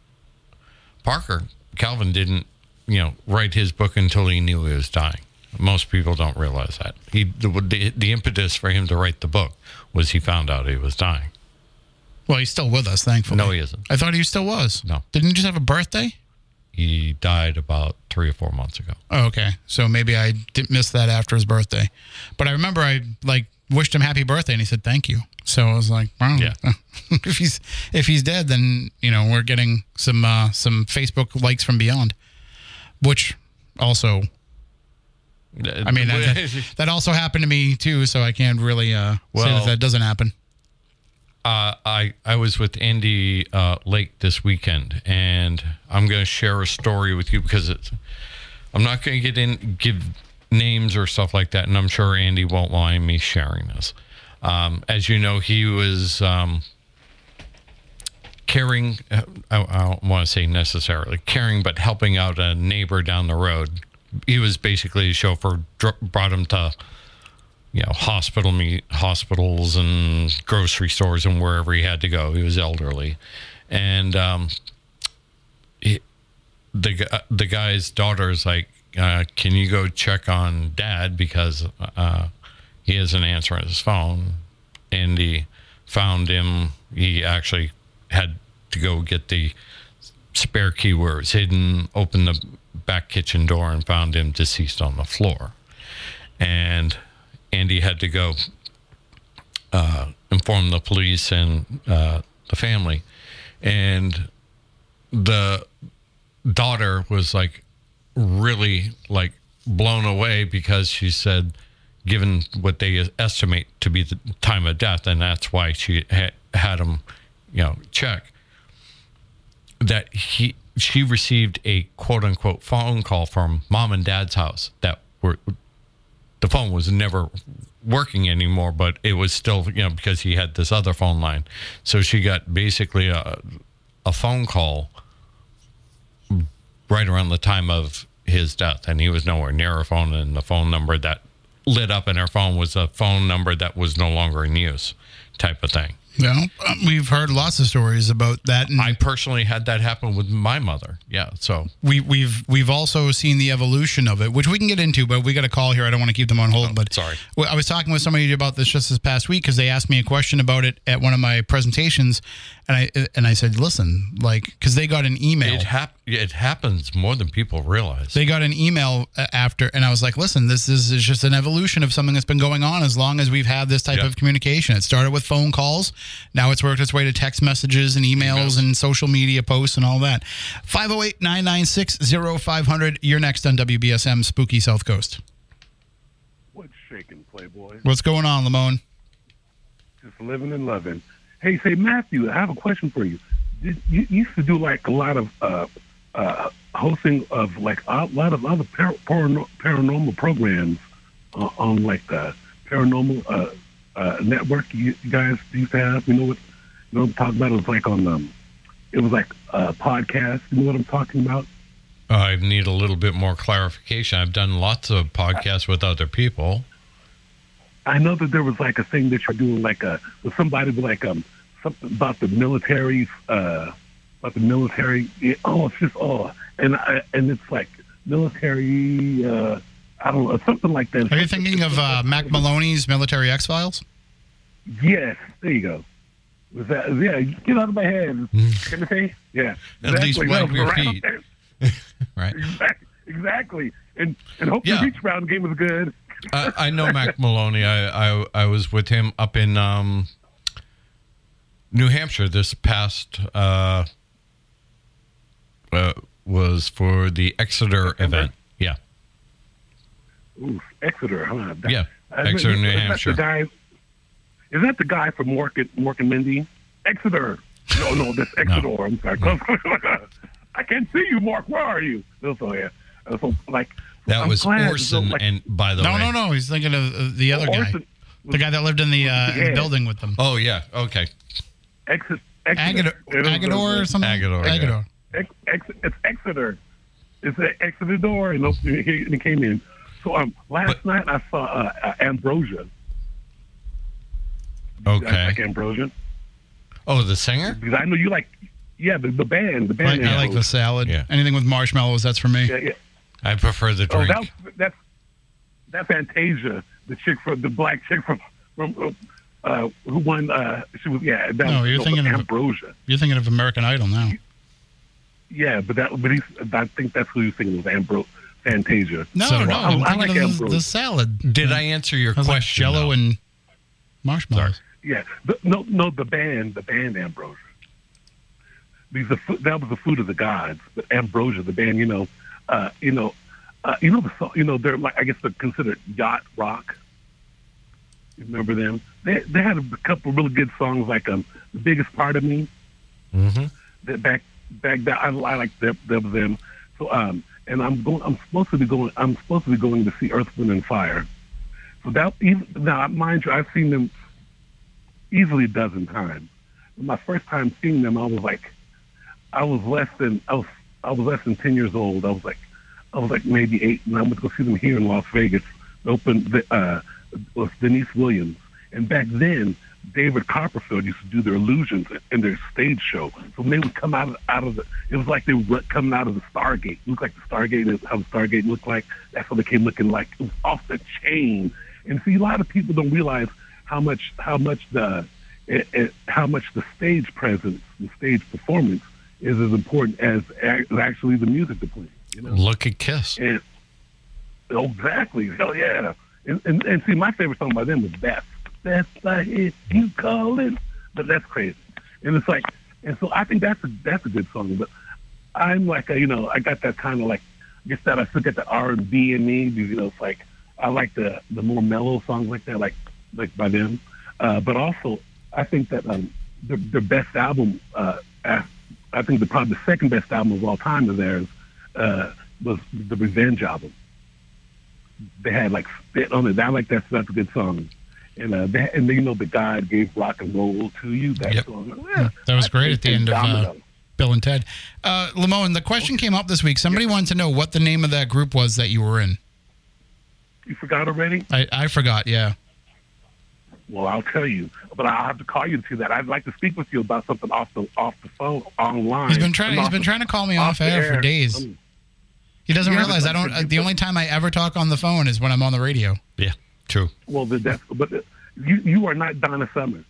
Parker, Calvin didn't, you know, write his book until he knew he was dying. Most people don't realize that. He the, the, the impetus for him to write the book was he found out he was dying. Well, he's still with us, thankfully. No, he isn't. I thought he still was. No. Didn't he just have a birthday? He died about three or four months ago. Oh, okay. So maybe I didn't miss that after his birthday. But I remember I like wished him happy birthday and he said thank you. So I was like, wow. Yeah. if he's if he's dead, then you know we're getting some uh, some Facebook likes from beyond, which also I mean that, that, that also happened to me too. So I can't really uh, say that that doesn't happen. Uh, I I was with Andy uh, Lake this weekend, and I'm going to share a story with you because it's. I'm not going to get in give names or stuff like that, and I'm sure Andy won't mind me sharing this. Um, as you know, he was um, caring. uh, I, I don't want to say necessarily caring, but helping out a neighbor down the road. He was basically a chauffeur, dr- brought him to you know, hospital hospitals and grocery stores and wherever he had to go. He was elderly, and um, he, the the guy's daughter is like, uh, "Can you go check on Dad because uh, he hasn't answering his phone?" And he found him. He actually had to go get the spare key where it was hidden. open the back kitchen door and found him deceased on the floor, and Andy had to go uh, inform the police and uh, the family. And the daughter was like really like blown away because she said, given what they estimate to be the time of death, and that's why she ha- had him, you know, check that he she received a quote unquote phone call from mom and dad's house that were the phone was never working anymore, but it was still you know because he had this other phone line, so she got basically a a phone call right around the time of his death, and he was nowhere near her phone, and the phone number that lit up in her phone was a phone number that was no longer in use, type of thing. Yeah, um, we've heard lots of stories about that. And I personally had that happen with my mother. Yeah, so we, we've we've also seen the evolution of it, which we can get into. But we got a call here. I don't want to keep them on hold. but sorry. I was talking with somebody about this just this past week because they asked me a question about it at one of my presentations, and I and I said, listen, like because they got an email. it hap- it happens more than people realize. they got an email uh, after, and I was like, listen, this is, is just an evolution of something that's been going on as long as we've had this type Yeah. of communication. It started with phone calls. Now it's worked its way to text messages and emails Emails. and social media posts and all that. 508 996 0500. You're next on WBSM Spooky South Coast. What's shaking, Playboy? What's going on, Lamone? Just living and loving. Hey, say Matthew, I have a question for you. Did, you used to do like a lot of uh, uh, hosting of like a lot of other par- parano- paranormal programs uh, on like the paranormal uh, uh, network you, you guys used to have. You know what? You know what I'm talking about? It was like on um, it was like a podcast. You know what I'm talking about? I need a little bit more clarification. I've done lots of podcasts with other people. I know that there was like a thing that you're doing, like a with somebody like um something about the military, uh, about the military. Yeah, oh, it's just oh, and I, and it's like military. Uh, I don't know, something like that. Are you thinking of uh, Mack Maloney's Military X Files? Yes, there you go. Was that yeah? Get out of my head, Timothy. Yeah, At least wipe That your right feet. up. Right. Exactly, exactly. And and hope Yeah. the reach round game was good. I, I know Mack Maloney. I, I I was with him up in um, New Hampshire this past uh, uh, was for the Exeter event. Yeah, Ooh, Exeter, huh? That- Yeah, I Exeter, mean, New is that Hampshire. The guy, is that the guy from Mork and, Mork and Mindy? Exeter. No, no, that's Exeter. I'm sorry. I can't see you, Mark. Where are you? So, so yeah. Uh, So, like, that I'm was glad, Orson. so, like, and by the No, way, no, no. No, he's thinking of uh, the other guy. Orson- The guy that lived in the, uh, in the building with them. Oh yeah, okay. Exeter. Agador, It was- Agador or something? Agador, yeah. Ex, ex, it's Exeter. It's the Exeter door, and opened- he, he came in. So um, last But- night I saw uh, uh, Ambrosia. You guys Okay. like Ambrosia? Oh, the singer. Because I know you like, yeah, the, the band, the Like, band. I like the salad. Yeah. Anything with marshmallows, that's for me. Yeah, yeah. I prefer the Oh, drink. that's that's that's Fantasia, the chick from the black chick from from uh, who won. Uh, she was yeah. That, No, you're thinking of- Ambrosia. You're thinking of American Idol now. Yeah, but that but he's, I think that's who you're thinking of Ambrosia. Fantasia. No, So no, I. I'm I thinking like of the, Ambrosia. the salad. Did I answer your I was like question? Jello though? and marshmallows. Yeah, the, no, no, the band, the band Ambrosia. Because the food, that was the food of the gods. But Ambrosia, the band, you know, uh, you know, uh, you know the song, you know, they're like I guess they're considered yacht rock. Remember them? They they had a couple really good songs like um, the biggest part of me. Mhm. That back back that I, I like them, them them. So um, and I'm going. I'm supposed to be going. I'm supposed to be going to see Earth, Wind, and Fire. So that even now, mind you, I've seen them easily a dozen times. My first time seeing them, I was like, I was less than I was I was less than ten years old. I was like, I was like maybe eight, and I went to go see them here in Las Vegas. Opened the, uh, with Deniece Williams, and back then David Copperfield used to do their illusions in their stage show. So when they would come out of, out of the, it was like they were coming out of the Stargate. It looked like the Stargate is how the Stargate looked like. That's what they came looking like. It was off the chain. And see, a lot of people don't realize how much how much the it, it, how much the stage presence, the stage performance is as important as ac- actually the music to play. You know, Look at Kiss. and oh, exactly, hell yeah. And, and and see, my favorite song by them is Beth. Beth, I hear you calling, but that's crazy. And it's like, and so I think that's a that's a good song. But I'm like, a, you know, I got that kind of like, I guess that I still get the R and B in me. You know, it's like I like the the more mellow songs like that, like like by them. Uh, but also, I think that um, the the best album, uh, af- I think the probably the second best album of all time of theirs uh, was the Revenge album. They had like spit on it. I like that. That's a good song. And uh, they, and you know the God gave rock and roll to you. That Yep. song. Yeah, That was great at the end of uh, Domino. Bill and Ted. Uh, Lamone, the question came up this week. Somebody wanted to know what the name of that group was that you were in. You forgot already? I, I forgot. Yeah. Well, I'll tell you, but I'll have to call you to see that. I'd like to speak with you about something off the off the phone online. He's been trying. He's been the- trying to call me off off the air for days. Um, He doesn't Yeah, realize I don't. Uh, the only time I ever talk on the phone is when I'm on the radio. Yeah, true. Well, the, that's but uh, you you are not Donna Summer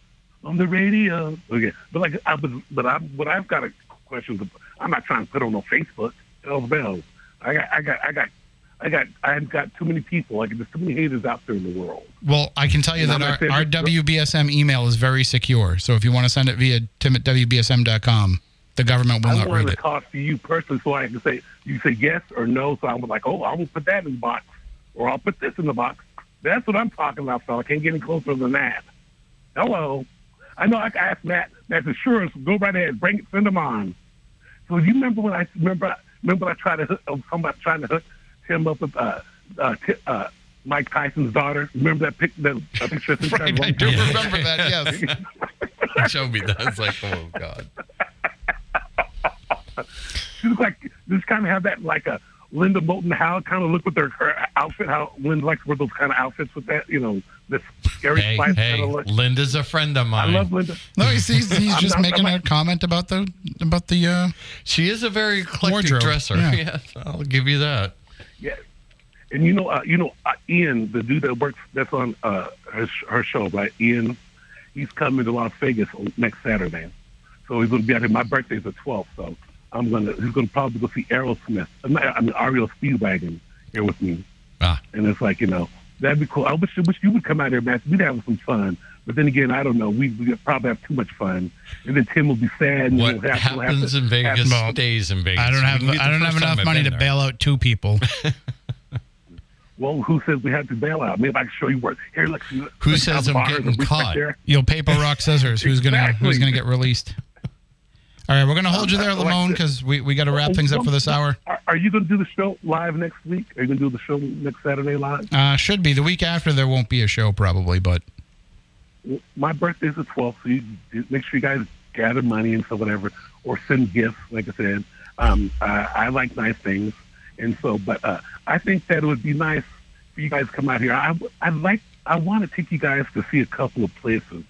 on the radio. Okay, but like I was, but I but I've got a question. I'm not trying to put on no Facebook. Hell's bells. I got I got I got I got I've got too many people. Like there's too many haters out there in the world. Well, I can tell you No, that our, our WBSM email is very secure. So if you want to send it via tim at WBSM.com, the government will I not read to it. talk to you personally so I can say you say yes or no. So I was like, oh, I will put that in the box, or I'll put this in the box. That's what I'm talking about, fella. I can't get any closer than that. Hello, I know I can ask Matt. Said, sure, go right ahead, bring it, send them on. So you remember when I remember remember I tried to hook, I about trying to hook him up with uh, uh, t- uh, Mike Tyson's daughter. Remember that pic that picture? I Right, I do remember that. Yes. Show me that. It's like, oh god. She looks like just kind of have that like a Linda Moulton Howe kind of look with her, her outfit. How Linda likes to wear those kind of outfits with that, you know, this scary Hey, spice hey, kind of look. Linda's a friend of mine. I love Linda. No, he's he's, he's just not- making I'm a not- comment about the about the. Uh, she is a very eclectic Wardrobe, dresser. yeah. Yes, I'll give you that. Yeah, and you know, uh, you know, uh, Ian, the dude that works that's on uh, her, her show, right? Ian, he's coming to Las Vegas on next Saturday, so he's going to be out here. My birthday's the 12th, so I'm gonna he's going to probably go see Aerosmith. uh, not- I mean, REO Speedwagon here with me. Ah. and it's like you know that'd be cool. I wish, wish you would come out here, man. We'd have some fun. But then again, I don't know. We we probably have too much fun, and then Tim will be sad. And What we'll have, we'll have happens to in Vegas Well, stays in Vegas. I don't We have can be the I don't have first time enough I've money to been there. bail out two people. Well, who says we have to bail out? Maybe I can show you where. Here, look. see, Who look says how I'm bars getting are right caught? there. You'll paper rock scissors. Who's gonna Who's Exactly. gonna get released? All right, we're gonna hold you there, Lamone, because we, we got to wrap things up for this hour. Are, you going to do the show live next week? Are you going to do the show next Saturday live? Uh, should be the week after. There won't be a show probably, but My birthday's the 12th, so you, you make sure you guys gather money and so whatever, or send gifts. Like I said, um, I, I like nice things, and so. But uh, I think that it would be nice for you guys to come out here. I I like I want to take you guys to see a couple of places.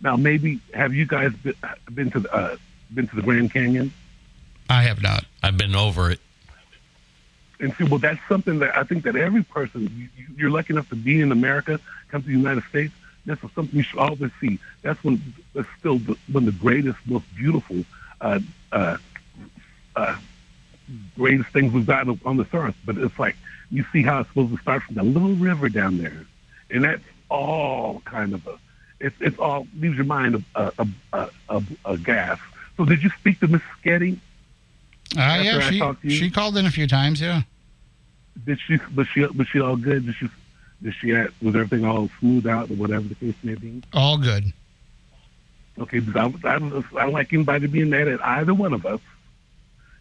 Now, maybe have you guys been, been to the uh, been to the Grand Canyon? I have not. I've been over it. And see, well, that's something that I think that every person, you, you- you're lucky enough to be in America, come to the United States. That's something you should always see. That's when that's still the, one of the greatest, most beautiful, uh, uh, uh, greatest things we've got on this earth. But it's like you see how it's supposed to start from that little river down there, and that's all kind of a. It's it's all leaves your mind a a a, a, a gas. So did you speak to Miss Sketty? Uh, yeah, she talked to you? she called in a few times. Yeah. Did she was she was she all good? Did she did she had, was everything all smooth out or whatever the case may be? All good. Okay, because I, I, don't- I don't like anybody being mad at either one of us.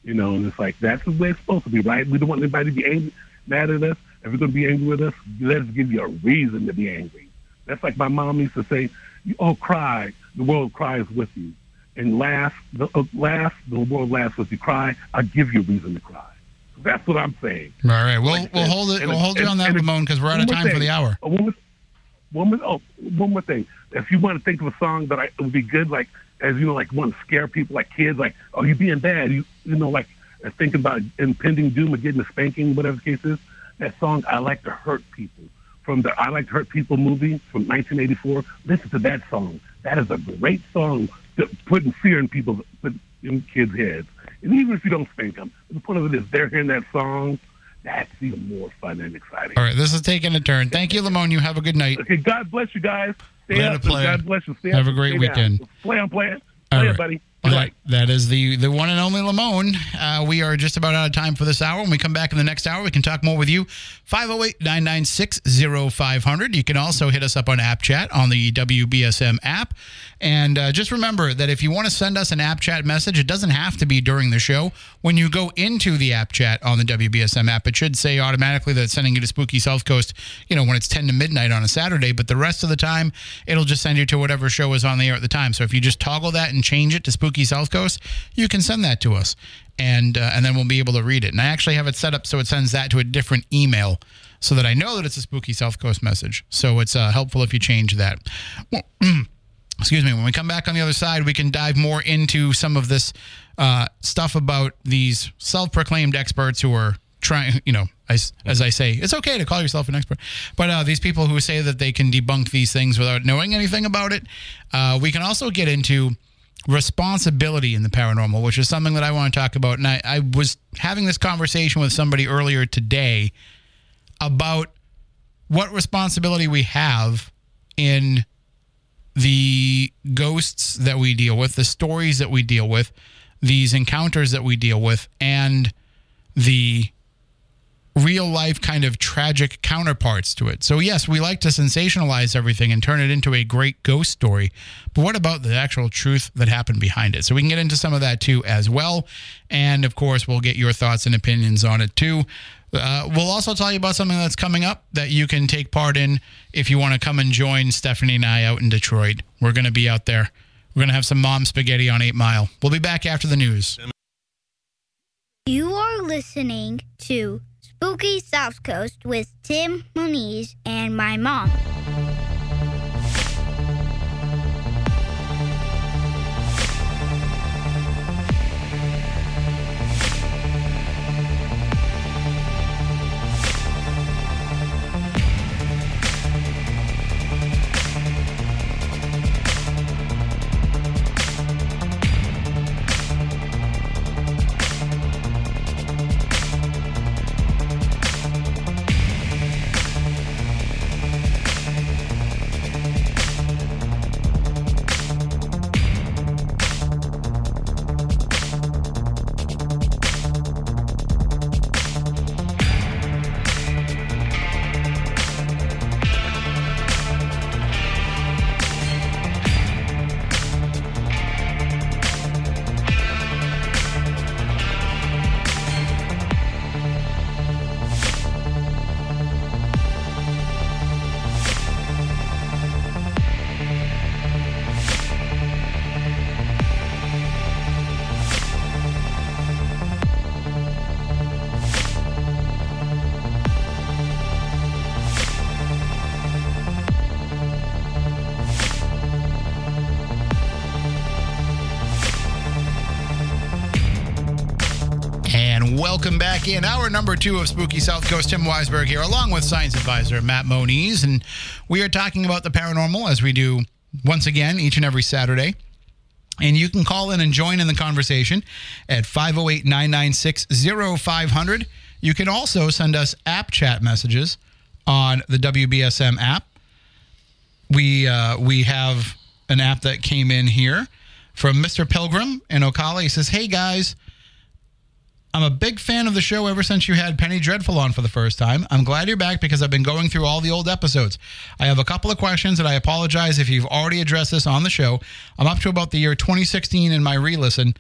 You know, and it's like that's the way it's supposed to be, right? We don't want anybody to be angry, mad at us. If you're going to be angry with us, let us give you a reason to be angry. That's like my mom used to say, "You all cry, the world cries with you, and laugh, the uh, laugh, the world laughs with you. Cry, I'll give you a reason to cry." That's what I'm saying. All right, we'll Like we'll hold it. And We'll hold you on that, and Lamone, because we're out of more time for the hour. A woman, woman, oh, one more thing. If you want to think of a song that I, would be good, like as you know, like want to scare people, like kids, like oh, you being bad, you you know, like thinking about impending doom or getting a spanking, whatever the case is. That song, I like to hurt people. From the I Like to Hurt People movie from 1984. Listen to that song. That is a great song, putting fear in people, put in kids' heads. And even if you don't spank them, the point of it is they're hearing that song. That's even more fun and exciting. All right, this is taking a turn. Thank you, Lamone. You have a good night. Okay, God bless you guys. Stay up. player. God bless you. Stay Have up, a great stay down. weekend. Play on, play. All Play right. it, buddy. Well, Right. that- is the the one and only Lamone. Uh, we are just about out of time for this hour. When we come back in the next hour, we can talk more with you. 508 996 0500. You can also hit us up on App Chat on the WBSM app. And uh, just remember that if you want to send us an App Chat message, it doesn't have to be during the show. When you go into the App Chat on the WBSM app, it should say automatically that it's sending you to Spooky South Coast, you know, when it's 10 to midnight on a Saturday. But the rest of the time, it'll just send you to whatever show is on the air at the time. So if you just toggle that and change it to Spooky South Coast, you can send that to us, and uh, and then we'll be able to read it. And I actually have it set up so it sends that to a different email, so that I know that it's a Spooky South Coast message. So it's uh, helpful if you change that. Well, excuse me. When we come back on the other side, we can dive more into some of this uh, stuff about these self-proclaimed experts who are trying. You know, as, as I say, it's okay to call yourself an expert, but uh, these people who say that they can debunk these things without knowing anything about it. Uh, we can also get into responsibility in the paranormal, which is something that I want to talk about. And I, I was having this conversation with somebody earlier today about what responsibility we have in the ghosts that we deal with, the stories that we deal with, these encounters that we deal with, and the real life kind of tragic counterparts to it. So, yes, we like to sensationalize everything and turn it into a great ghost story. But what about the actual truth that happened behind it? So, we can get into some of that too, as well. And of course, we'll get your thoughts and opinions on it too. Uh, we'll also tell you about something that's coming up that you can take part in if you want to come and join Stephanie and I out in Detroit. We're going to be out there. We're going to have some mom spaghetti on 8 Mile. We'll be back after the news. You are listening to Spooky South Coast with Tim Moniz and my mom. Two of Spooky South Coast. Tim Weisberg here, along with science advisor Matt Moniz. And we are talking about the paranormal as we do once again each and every Saturday. And you can call in and join in the conversation at 508 996 0500. You can also send us app chat messages on the WBSM app. We, uh, we have an app that came in here from Mr. Pilgrim in Ocala. He says, Hey guys, I'm a big fan of the show ever since you had Penny Dreadful on for the first time. I'm glad you're back because I've been going through all the old episodes. I have a couple of questions, and I apologize if you've already addressed this on the show. I'm up to about the year 2016 in my re listen.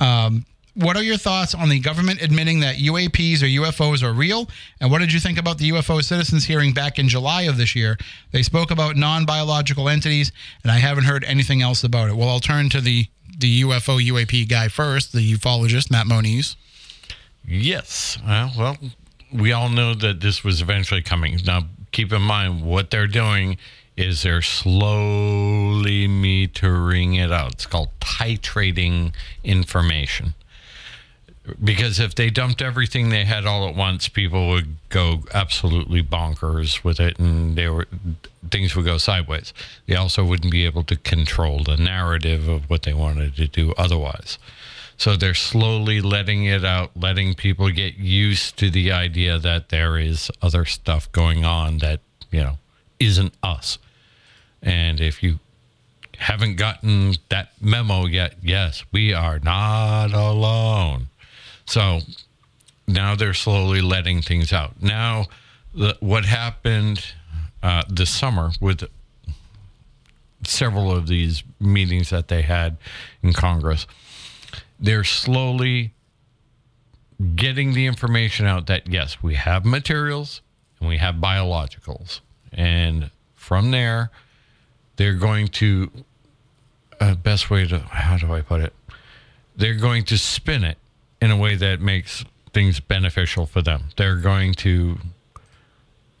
Um, what are your thoughts on the government admitting that UAPs or UFOs are real? And what did you think about the UFO citizens hearing back in July of this year? They spoke about non biological entities, and I haven't heard anything else about it. Well, I'll turn to the, the UFO UAP guy first, the ufologist, Matt Moniz. Yes. Uh, well, we all know that this was eventually coming. Now, keep in mind what they're doing is they're slowly metering it out. It's called titrating information. Because if they dumped everything they had all at once, people would go absolutely bonkers with it, and they were things would go sideways. They also wouldn't be able to control the narrative of what they wanted to do otherwise. So they're slowly letting it out, letting people get used to the idea that there is other stuff going on that, you know, isn't us. And if you haven't gotten that memo yet, yes, we are not alone. So now they're slowly letting things out. Now, the, what happened uh, this summer with several of these meetings that they had in Congress, they're slowly getting the information out that yes, we have materials and we have biologicals. And from there, they're going to, uh, best way to, how do I put it? They're going to spin it in a way that makes things beneficial for them. They're going to,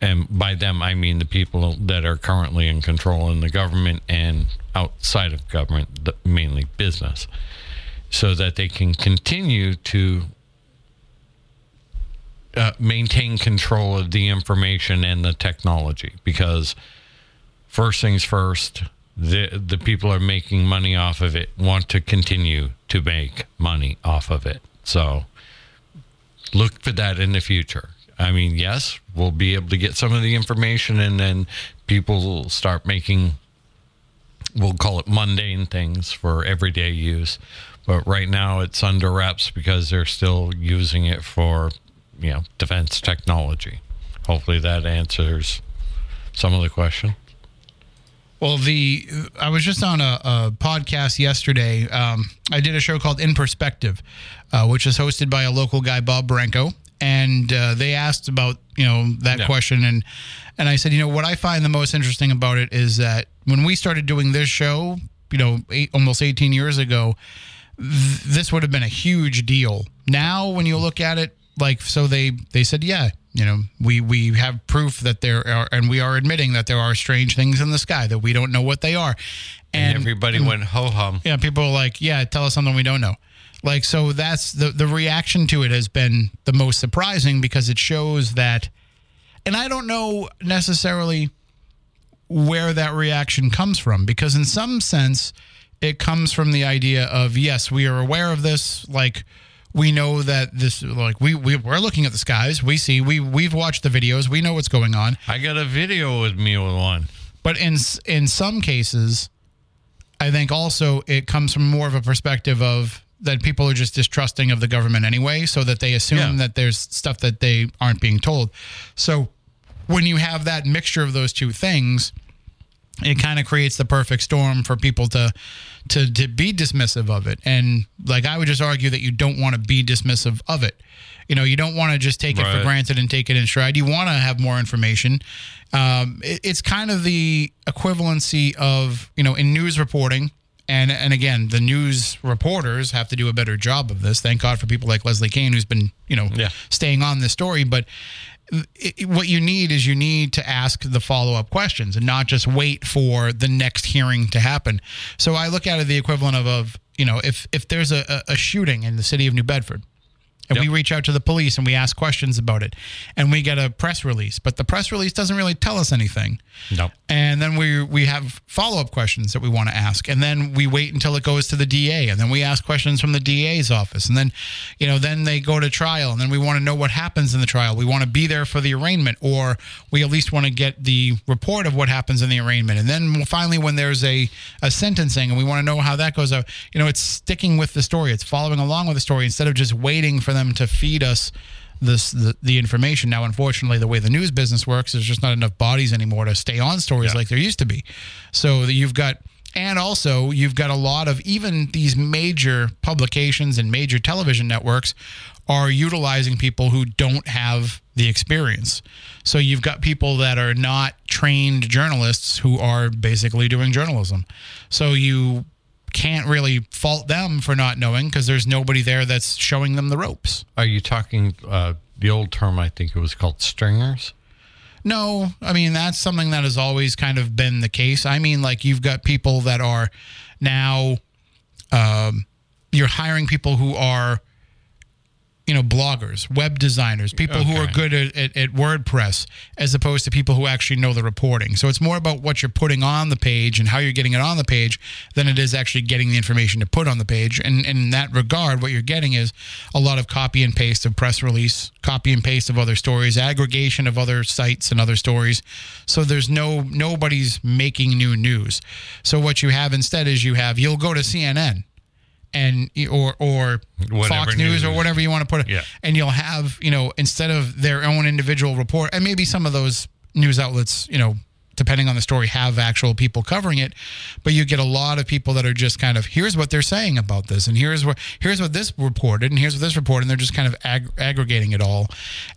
and by them, I mean the people that are currently in control in the government and outside of government, mainly business, so that they can continue to uh, maintain control of the information and the technology. Because first things first the the people are making money off of it want to continue to make money off of it. So look for that in the future. I mean yes we'll be able to get some of the information and then people will start making we'll call it mundane things for everyday use but right now it's under wraps because they're still using it for you know defense technology. Hopefully that answers some of the question. Well, the I was just on a, a podcast yesterday. Um, I did a show called In Perspective, uh, which is hosted by a local guy, Bob Branco, and uh, they asked about you know that yeah. question, and and I said, you know, what I find the most interesting about it is that when we started doing this show, you know, eight, almost 18 years ago, th- this would have been a huge deal. Now, when you look at it, like so they they said yeah you know we we have proof that there are and we are admitting that there are strange things in the sky that we don't know what they are. And, and everybody and, went ho hum yeah people are like yeah tell us something we don't know. Like so that's the the reaction to it has been the most surprising because it shows that and i don't know necessarily where that reaction comes from because in some sense it comes from the idea of yes we are aware of this. Like we know that this like we, we we're looking at the skies. We see we we've watched the videos. We know what's going on. I got a video with me with one. But in in some cases i think also it comes from more of a perspective of that people are just distrusting of the government anyway so that they assume yeah. that there's stuff that they aren't being told. So when you have that mixture of those two things it kind of creates the perfect storm for people to to to be dismissive of it. And like I would just argue that you don't want to be dismissive of it. You know, you don't want to just take right. it for granted and take it in stride. You want to have more information. Um, it, it's kind of the equivalency of you know in news reporting. And, and again, the news reporters have to do a better job of this. Thank God for people like Leslie Kean, who's been, you know, yeah. staying on this story. But it, what you need is you need to ask the follow up questions and not just wait for the next hearing to happen. So I look at it the equivalent of, of you know, if if there's a, a shooting in the city of New Bedford, and yep. we reach out to the police and we ask questions about it. And we get a press release but the press release doesn't really tell us anything. No. And then we we have follow-up questions that we want to ask. And then we wait until it goes to the DA and then we ask questions from the DA's office. And then you know then they go to trial. And then we want to know what happens in the trial. We want to be there for the arraignment or we at least want to get the report of what happens in the arraignment. And then finally when there's a a sentencing and we want to know how that goes out you know it's sticking with the story. It's following along with the story instead of just waiting for them to feed us this the, the information. Now, unfortunately, the way the news business works, there's just not enough bodies anymore to stay on stories yeah. like there used to be. So you've got and also you've got a lot of even these major publications and major television networks are utilizing people who don't have the experience. So you've got people that are not trained journalists who are basically doing journalism. So you can't really fault them for not knowing because there's nobody there that's showing them the ropes. Are you talking uh, the old term? I think it was called stringers. No, I mean that's something that has always kind of been the case. I mean, like you've got people that are now, um, you're hiring people who are, you know bloggers, web designers, people who are good at, at, at WordPress, as opposed to people who actually know the reporting. So it's more about what you're putting on the page and how you're getting it on the page than it is actually getting the information to put on the page. And, and in that regard, what you're getting is a lot of copy and paste of press release, copy and paste of other stories, aggregation of other sites and other stories. So there's no nobody's making new news. So what you have instead is you have you'll go to CNN and or or Whatever Fox News, or whatever you want to put it. Yeah. And you'll have, you know, instead of their own individual report, and maybe some of those news outlets, you know, depending on the story, have actual people covering it, but you get a lot of people that are just kind of here's what they're saying about this, and here's what here's what this reported, and here's what this reported, and they're just kind of ag- aggregating it all.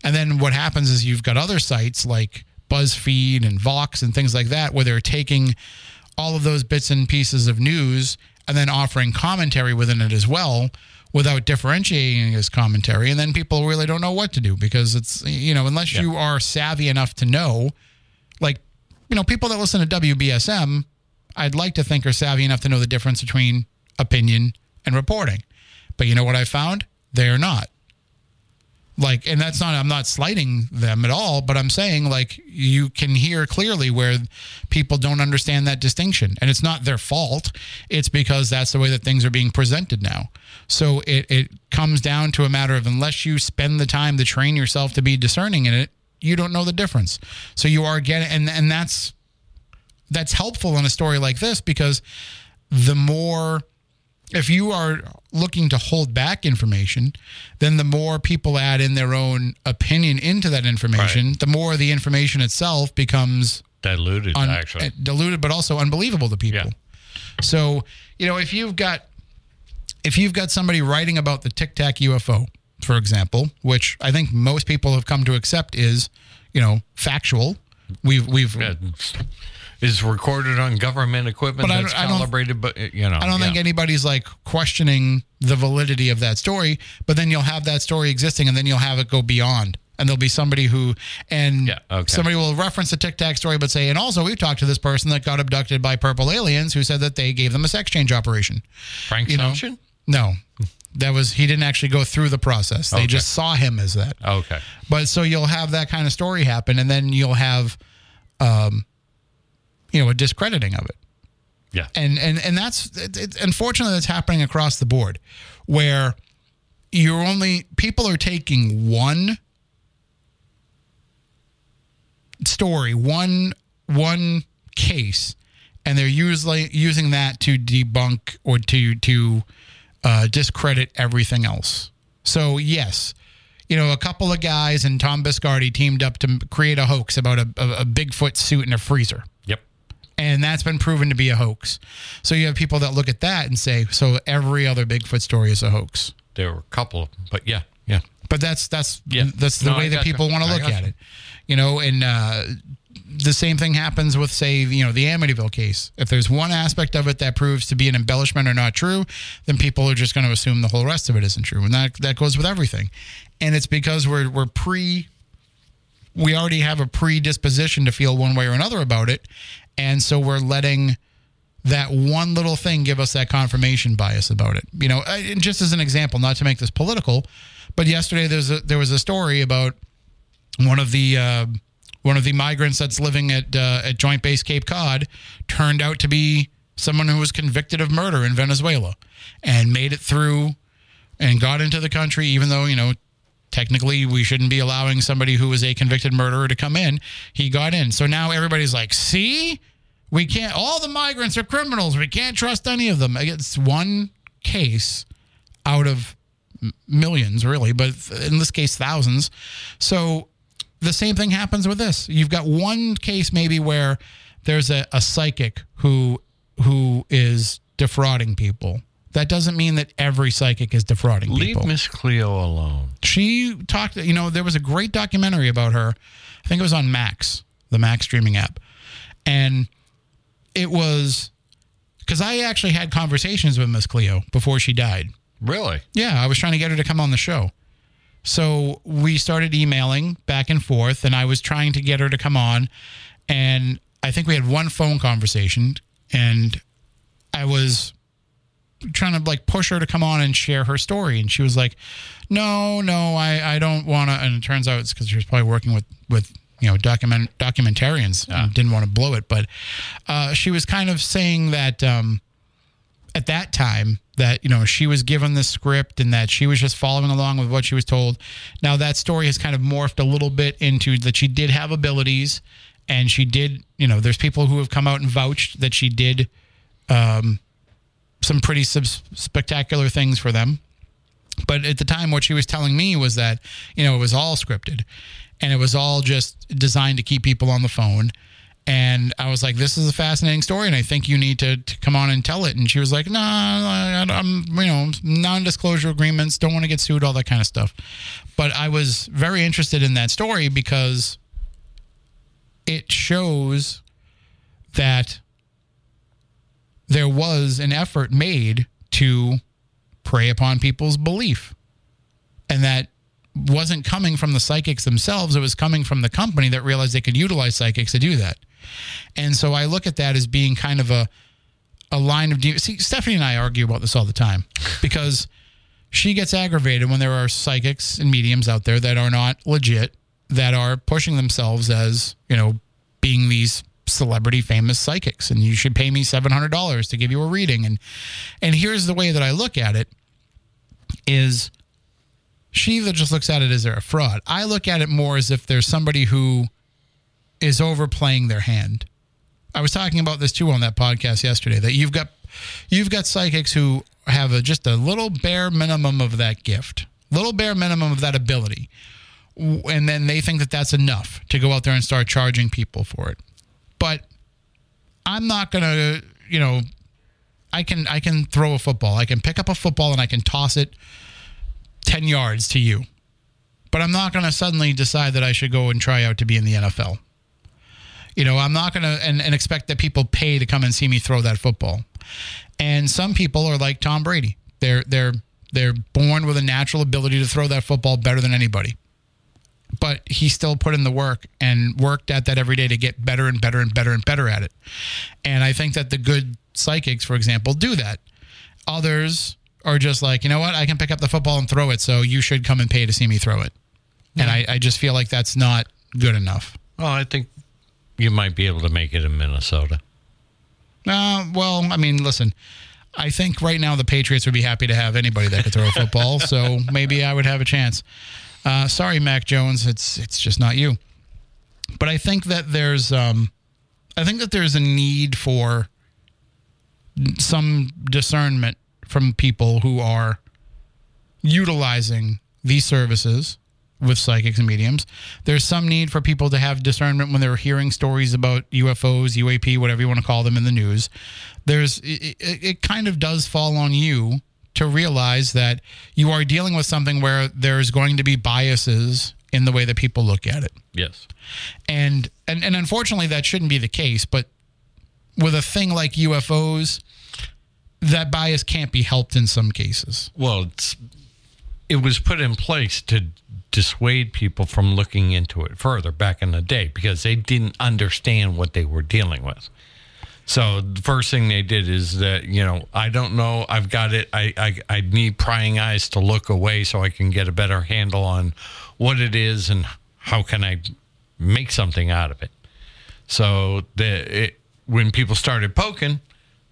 And then what happens is you've got other sites like BuzzFeed and Vox and things like that where they're taking all of those bits and pieces of news and then offering commentary within it as well without differentiating as commentary. And then people really don't know what to do because it's you know unless you are savvy enough to know like you know people that listen to WBSM I'd like to think are savvy enough to know the difference between opinion and reporting. But you know what I found? They're not like and that's not i'm not slighting them at all but i'm saying like you can hear clearly where people don't understand that distinction. And it's not their fault. It's because that's the way that things are being presented now. So it, it comes down to a matter of unless you spend the time to train yourself to be discerning in it you don't know the difference. So you are getting and and that's that's helpful in a story like this because the more if you are looking to hold back information, then the more people add in their own opinion into that information, the more the information itself becomes Diluted, un- actually. uh, diluted, but also unbelievable to people. Yeah. So, you know, if you've got if you've got somebody writing about the Tic Tac UFO, for example, which I think most people have come to accept is, you know, factual. We've we've Yeah. Is recorded on government equipment But that's I calibrated, but you know, I don't think anybody's like questioning the validity of that story, but then you'll have that story existing and then you'll have it go beyond. And there'll be somebody who, and Yeah, okay. somebody will reference the Tic Tac story, but say, and also we've talked to this person that got abducted by purple aliens who said that they gave them a sex change operation. Frank you know? Sumption? No, that was, he didn't actually go through the process. They Okay. just saw him as that. Okay. But so you'll have that kind of story happen, and then you'll have, um, you know, a discrediting of it Yeah. and and and that's it, it, unfortunately that's happening across the board where you're only people are taking one story one one case and they're usually using that to debunk or to to uh, discredit everything else so yes you know a couple of guys and tom biscardi teamed up to create a hoax about a, a, a bigfoot suit in a freezer. And that's been proven to be a hoax. So you have people that look at that and say, so every other Bigfoot story is a hoax. There were a couple, but yeah, yeah. But that's that's Yeah. that's the No, way that people want to look at it, you know. And uh, the same thing happens with, say, you know, the Amityville case. If there's one aspect of it that proves to be an embellishment or not true, then people are just going to assume the whole rest of it isn't true, and that that goes with everything. And it's because we're we're pre we already have a predisposition to feel one way or another about it. And so we're letting that one little thing give us that confirmation bias about it. You know, and just as an example, not to make this political, but yesterday there's a, there was a story about one of the uh, one of the migrants that's living at uh, at Joint Base Cape Cod turned out to be someone who was convicted of murder in Venezuela and made it through and got into the country, even though you know technically we shouldn't be allowing somebody who is a convicted murderer to come in. He got in, so now everybody's like, "See, we can't. All the migrants are criminals. We can't trust any of them." It's one case out of millions, really, but in this case, thousands. So the same thing happens with this. You've got one case maybe where there's a, a psychic who who is defrauding people. That doesn't mean that every psychic is defrauding Leave people. Miss Cleo alone. she talked, you know, there was a great documentary about her. I think it was on Max, the Max streaming app. And it was because I actually had conversations with Miss Cleo before she died. Really? Yeah, I was trying to get her to come on the show. So we started emailing back and forth, and I was trying to get her to come on. And I think we had one phone conversation, and I was trying to like push her to come on and share her story, and she was like, "No, no, I I don't want to." And it turns out it's because she was probably working with with you know document documentarians and didn't want to blow it, but uh, she was kind of saying that. Um, at that time that you know she was given the script and that she was just following along with what she was told. Now that story has kind of morphed a little bit into that she did have abilities and she did you know there's people who have come out and vouched that she did um, some pretty sub- spectacular things for them. But at the time, what she was telling me was that you know it was all scripted and it was all just designed to keep people on the phone. And I was like, "This is a fascinating story, and I think you need to, to come on and tell it." And she was like, "No, nah, I'm you know non-disclosure agreements, don't want to get sued, all that kind of stuff." But I was very interested in that story because it shows that there was an effort made to prey upon people's belief, and that wasn't coming from the psychics themselves. It was coming from the company that realized they could utilize psychics to do that. And so I look at that as being kind of a a line of de- see Stephanie and I argue about this all the time because she gets aggravated when there are psychics and mediums out there that are not legit that are pushing themselves as you know being these celebrity famous psychics and you should pay me $700 to give you a reading and and here's the way that I look at it is she that just looks at it as they're a fraud. I look at it more as if there's somebody who is overplaying their hand. I was talking about this too on that podcast yesterday that you've got you've got psychics who have a, just a little bare minimum of that gift, little bare minimum of that ability, and then they think that that's enough to go out there and start charging people for it. But I'm not gonna, you know, I can I can throw a football, I can pick up a football and I can toss it ten yards to you, but I'm not gonna suddenly decide that I should go and try out to be in the NFL. You know, I'm not going to and, and expect that people pay to come and see me throw that football. And some people are like Tom Brady. They're they're they're born with a natural ability to throw that football better than anybody. But he still put in the work and worked at that every day to get better and better and better and better at it. And I think that the good psychics, for example, do that. Others are just like, you know what, I can pick up the football and throw it, so you should come and pay to see me throw it. And I, I just feel like that's not good enough. Well, I think you might be able to make it in Minnesota. Uh, well, I mean, listen, I think right now the Patriots would be happy to have anybody that could throw a football, so maybe I would have a chance. Uh, sorry, Mac Jones, it's it's just not you. But I think that there's um, I think that there's a need for some discernment from people who are utilizing these services with psychics and mediums. There's some need for people to have discernment when they're hearing stories about UFOs, UAP, whatever you want to call them in the news. There's it, it, it kind of does fall on you to realize that you are dealing with something where there's going to be biases in the way that people look at it. Yes. And and, and unfortunately that shouldn't be the case, but with a thing like UFOs, that bias can't be helped in some cases. Well, it's it was put in place to dissuade people from looking into it further back in the day because they didn't understand what they were dealing with. So the first thing they did is that you know I don't know I've got it I, I I need prying eyes to look away so I can get a better handle on what it is and how can I make something out of it. So the it, when people started poking,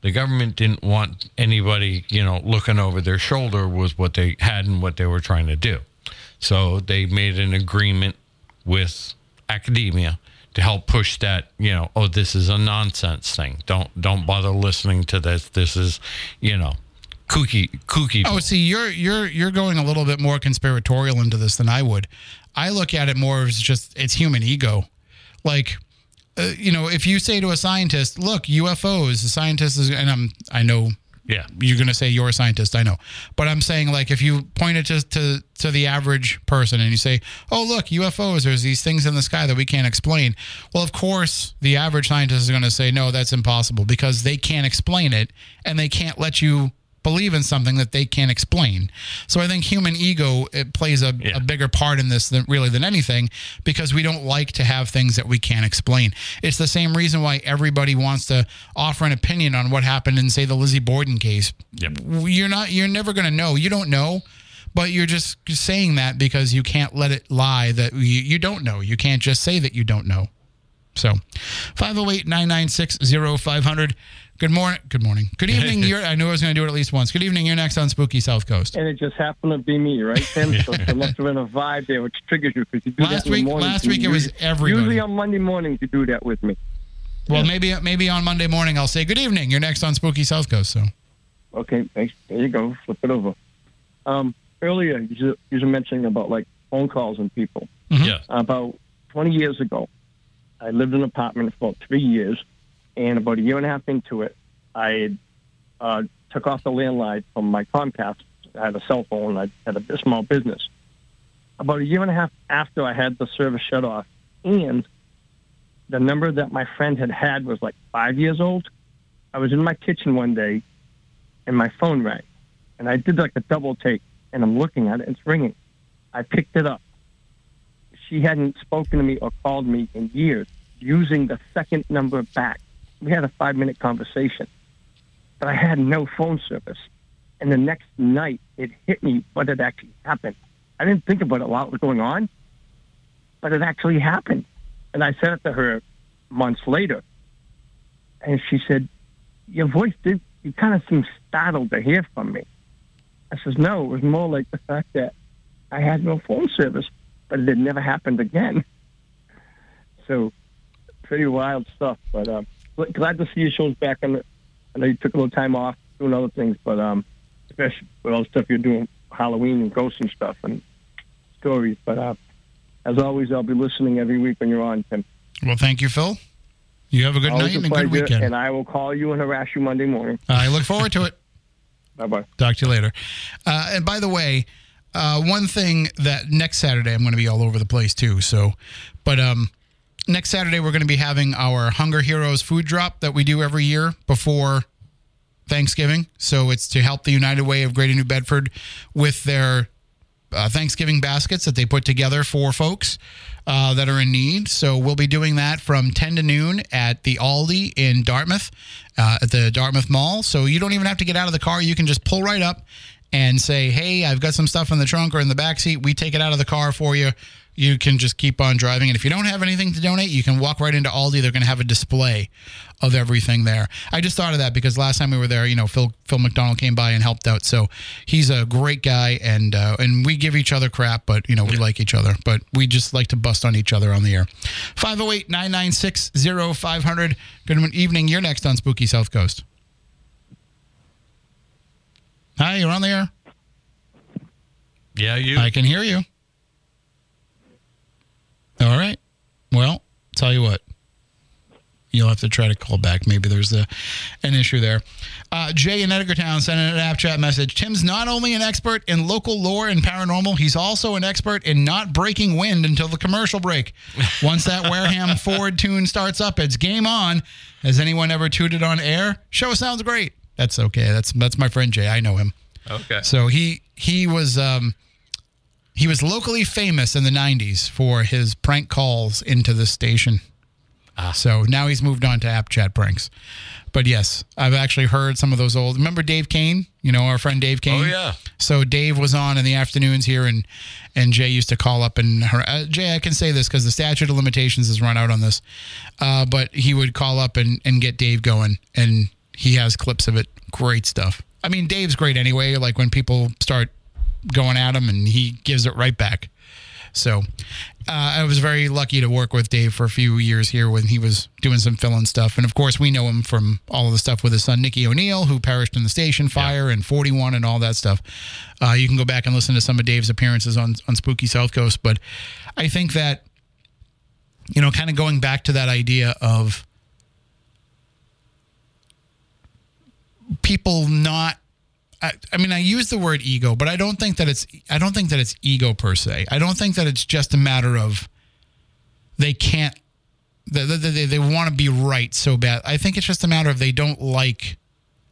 the government didn't want anybody you know looking over their shoulder was what they had and what they were trying to do. So they made an agreement with academia to help push that, you know, oh, this is a nonsense thing. Don't don't bother listening to this. This is, you know, kooky kooky. Oh, see, you're you're you're going a little bit more conspiratorial into this than I would. I look at it more as just it's human ego. Like, uh, you know, if you say to a scientist, "Look, UFOs," the scientist is, and I'm I know yeah. you're going to say you're a scientist. I know, but I'm saying like if you point it to, to to the average person and you say, "Oh, look, UFOs. There's these things in the sky that we can't explain." Well, of course, the average scientist is going to say, "No, that's impossible," because they can't explain it and they can't let you believe in something that they can't explain. So I think human ego it plays a, Yeah. a bigger part in this than really than anything because we don't like to have things that we can't explain. It's the same reason why everybody wants to offer an opinion on what happened in say the Lizzie Borden case. Yep. You're not you're never going to know. You don't know. But you're just saying that because you can't let it lie that you, you don't know. You can't just say that you don't know. So 508 996 0500. Good morning. Good morning. Good evening. You're, I knew I was going to do it at least once. Good evening. You're next on Spooky South Coast. and it just happened to be me, right, Tim? So there must have been a vibe there which triggers you because you do Last that in week- the morning. last week it was everybody. Usually on Monday mornings you do that with me. Well, maybe maybe on Monday morning I'll say good evening. You're next on Spooky South Coast. So Okay, thanks. There you go. Flip it over. Um, earlier you you were mentioning about like phone calls and people. Yeah. About 20 years ago, I lived in an apartment for about three years, and about a year and a half into it, I uh, took off the landline from my Comcast. I had a cell phone. I had a small business. About a year and a half after I had the service shut off, and the number that my friend had had was like five years old. I was in my kitchen one day, and my phone rang, and I did like a double take, and I'm looking at it, it's ringing. I picked it up she hadn't spoken to me or called me in years using the second number back. We had a five minute conversation, but I had no phone service. And the next night, it hit me what had actually happened. I didn't think about it while it was going on, but it actually happened. And I said it to her months later, and she said, "Your voice did. You kind of seemed startled to hear from me." I says, "No, it was more like the fact that I had no phone service." but it never happened again. So, pretty wild stuff. But um, glad to see your shows back. On the, I know you took a little time off doing other things, but um, especially with all the stuff you're doing, Halloween and ghosts and stuff and stories. But uh, as always, I'll be listening every week when you're on, Tim. well, thank you, Phil. You have a good Always night a and a good weekend. and I will call you and harass you Monday morning. I look forward to it. Bye bye. Talk to you later. Uh, and by the way, uh, one thing that next Saturday I'm going to be all over the place too. So, but um, next Saturday we're going to be having our Hunger Heroes food drop that we do every year before Thanksgiving. So it's to help the United Way of Greater New Bedford with their uh, Thanksgiving baskets that they put together for folks uh, that are in need. So we'll be doing that from 10 to noon at the Aldi in Dartmouth, uh, at the Dartmouth Mall. So you don't even have to get out of the car. You can just pull right up and say, hey, I've got some stuff in the trunk or in the back seat. We take it out of the car for you. You can just keep on driving. And if you don't have anything to donate, you can walk right into Aldi. They're going to have a display of everything there. I just thought of that because last time we were there, you know, Phil Phil McDonald came by and helped out. So he's a great guy, and uh, and we give each other crap, but you know we like each other. But we just like to bust on each other on the air. 508-996-0500. Good evening. You're next on Spooky South Coast. Hi, you're on the air. Yeah, you. I can hear you. All right. Well, tell you what. You'll have to try to call back. Maybe there's a, an issue there. Uh, Jay in Edgartown sent an app chat message. Tim's not only an expert in local lore and paranormal, he's also an expert in not breaking wind until the commercial break. Once that Wareham Ford tune starts up, it's game on. Has anyone ever tooted on air? Show sounds great. That's okay. That's that's my friend Jay. I know him. okay. So he he was um, he was locally famous in the '90s for his prank calls into the station. Ah. So now he's moved on to app chat pranks. But yes, I've actually heard some of those old. Remember Dave Kane? You know our friend Dave Kane. Oh, yeah. So Dave was on in the afternoons here, and and Jay used to call up and her, uh, Jay. I can say this because the statute of limitations has run out on this. Uh, but he would call up and and get Dave going, and he has clips of it. Great stuff. I mean, Dave's great anyway. Like when people start going at him, and he gives it right back. So uh, I was very lucky to work with Dave for a few years here when he was doing some fill-in stuff. And of course, we know him from all of the stuff with his son, Nicky O'Neill, who perished in the station fire and 41 and all that stuff. Uh, you can go back and listen to some of Dave's appearances on, on Spooky South Coast. But I think that, you know, kind of going back to that idea of people not I, I mean, I use the word ego, but I don't think that it's. I don't think that it's ego per se. I don't think that it's just a matter of they can't. They, they, they, want to be right so bad. I think it's just a matter of they don't like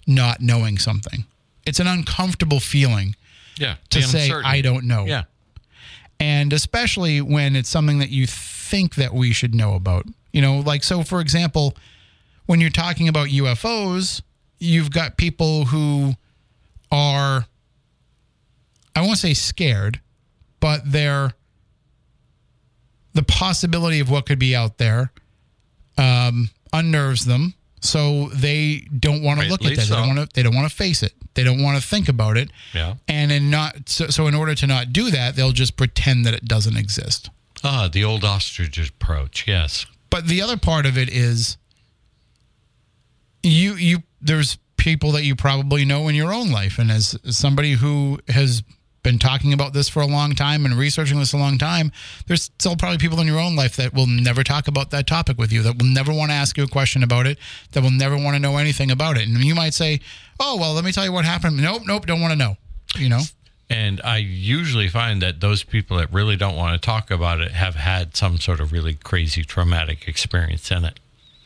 not knowing something. it's an uncomfortable feeling Yeah. to say uncertainty. I don't know. Yeah. and especially when it's something that you think that we should know about. You know, like so for example, when you're talking about UFOs, you've got people who are I won't say scared, but they're the possibility of what could be out there um, unnerves them, so they don't want to look at that. They don't want to. They don't want to face it. They don't want to think about it. Yeah. And in not so, so in order to not do that, they'll just pretend that it doesn't exist. Ah, the old ostrich approach. Yes. But the other part of it is you you there's people that you probably know in your own life. And as somebody who has been talking about this for a long time and researching this a long time there's still probably people in your own life that will never talk about that topic with you that will never want to ask you a question about it that will never want to know anything about it. And you might say oh well let me tell you what happened. Nope nope don't want to know you know? And I usually find that those people that really don't want to talk about it have had some sort of really crazy traumatic experience in it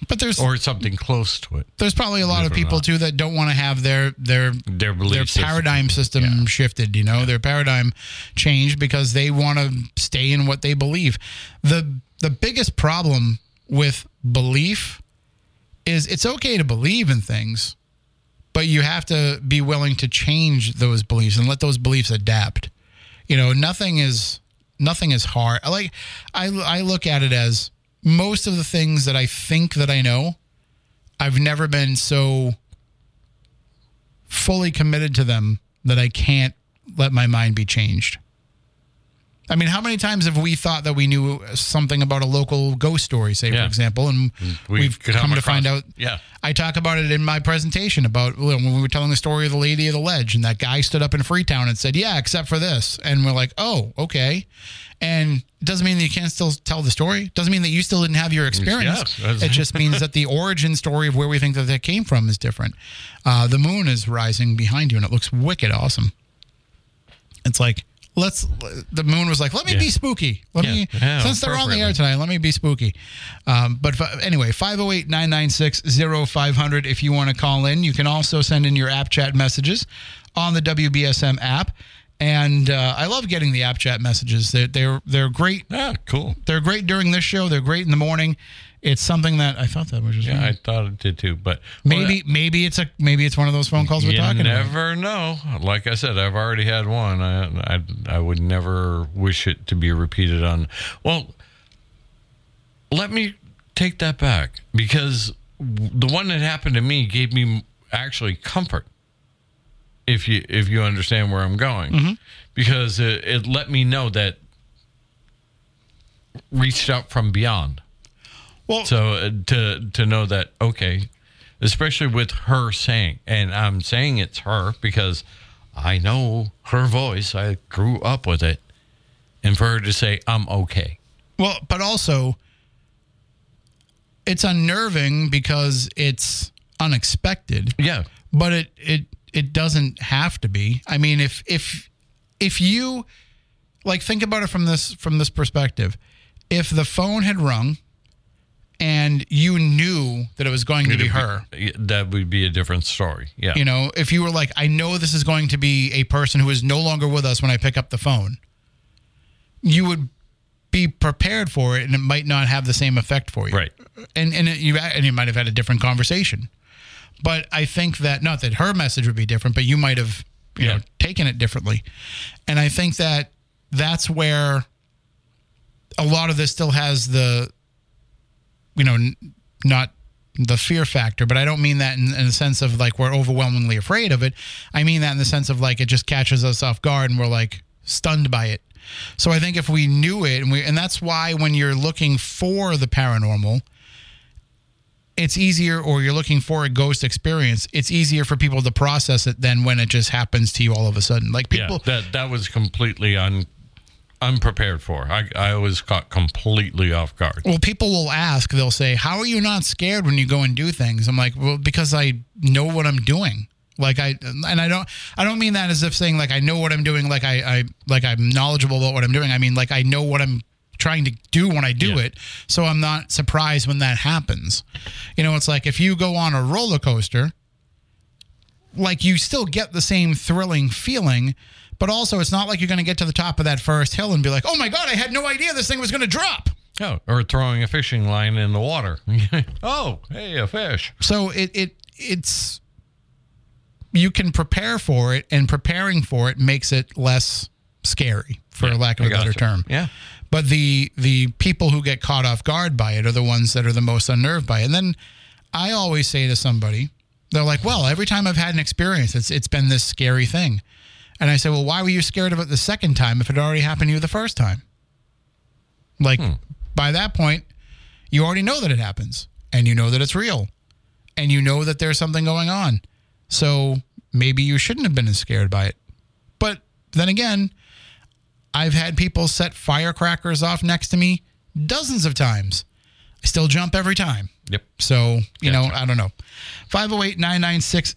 but there's or something close to it. there's probably a lot of Believe it or people not. too that don't want to have their their Their their paradigm system Yeah. shifted. You know, their paradigm changed because they want to stay in what they believe. the The biggest problem with belief is it's okay to believe in things, but you have to be willing to change those beliefs and let those beliefs adapt. You know, nothing is nothing is hard. I Like I I look at it as most of the things that I think that I know, I've never been so fully committed to them that I can't let my mind be changed. I mean, how many times have we thought that we knew something about a local ghost story, say, Yeah. for example, and mm. We've we've, come come, to find out? yeah. I talk about it in my presentation about when we were telling the story of the Lady of the Ledge, and that guy stood up in Freetown and said, "Yeah, except for this," and we're like, "Oh, okay." And it doesn't mean that you can't still tell the story. It doesn't mean that you still didn't have your experience. Yes. it just means that the origin story of where we think that that came from is different. Uh, the moon is rising behind you, and it looks wicked awesome. It's like let's. The moon was like, "Let me Yeah. be spooky. Let Yeah. me Yeah, since they're on the air tonight. Let me be spooky." Um, but fi- anyway, 508 996 0500 if you want to call in. You can also send in your app chat messages on the WBSM app. And uh, I love getting the app chat messages. They're, they're, they're great. Yeah, cool. They're great during this show. They're great in the morning. It's something that I thought that was just Yeah, I thought it did too, but maybe maybe it's a maybe it's one of those phone calls we're you talking about. never know. Like I said, I've already had one. I, I I would never wish it to be repeated on. Well, let me take that back because the one that happened to me gave me actually comfort. If you if you understand where I'm going, Mm-hmm. because it, it let me know that reached out from beyond. Well, So uh, to to know that okay, especially with her saying, and I'm saying it's her because I know her voice. I grew up with it, and for her to say I'm okay. Well, but also it's unnerving because it's unexpected, Yeah, but it it it doesn't have to be. I mean, if if if you like think about it from this from this perspective, if the phone had rung and you knew that it was going to be her, that would be a different story. Yeah, you know, if you were like, I know this is going to be a person who is no longer with us when I pick up the phone, you would be prepared for it, and it might not have the same effect for you, Right. And and it, you and you might have had a different conversation, but I think that not that her message would be different, but you might have you Yeah. know taken it differently, and I think that that's where a lot of this still has the you know n- not the fear factor but i don't mean that in, in the sense of like we're overwhelmingly afraid of it. I mean that in the sense of like it just catches us off guard and we're like stunned by it. So i think if we knew it and we and that's why when you're looking for the paranormal it's easier or you're looking for a ghost experience it's easier for people to process it than when it just happens to you all of a sudden like people yeah. That that was completely un unprepared for. I I was caught completely off guard. Well, people will ask, they'll say, How are you not scared when you go and do things? I'm like, Well, because I know what I'm doing. Like I and I don't I don't mean that as if saying like I know what I'm doing, like I, I like I'm knowledgeable about what I'm doing. I mean like I know what I'm trying to do when I do Yeah. it. So I'm not surprised when that happens. You know, it's like if you go on a roller coaster, like you still get the same thrilling feeling, but also it's not like you're going to get to the top of that first hill and be like, "Oh my god, I had no idea this thing was going to drop." Oh, or throwing a fishing line in the water. oh, hey, a fish. So it it it's you can prepare for it, and preparing for it makes it less scary, for lack of I a better gotcha. term. Yeah. But the the people who get caught off guard by it are the ones that are the most unnerved by it. And then I always say to somebody, they're like, "Well, every time I've had an experience, it's it's been this scary thing." And I say, "Well, why were you scared of it the second time if it already happened to you the first time?" Like hmm. by that point, you already know that it happens and you know that it's real and you know that there's something going on. So maybe you shouldn't have been as scared by it. But then again, I've had people set firecrackers off next to me dozens of times. I still jump every time. Yep. So, you know, I don't know. 508 996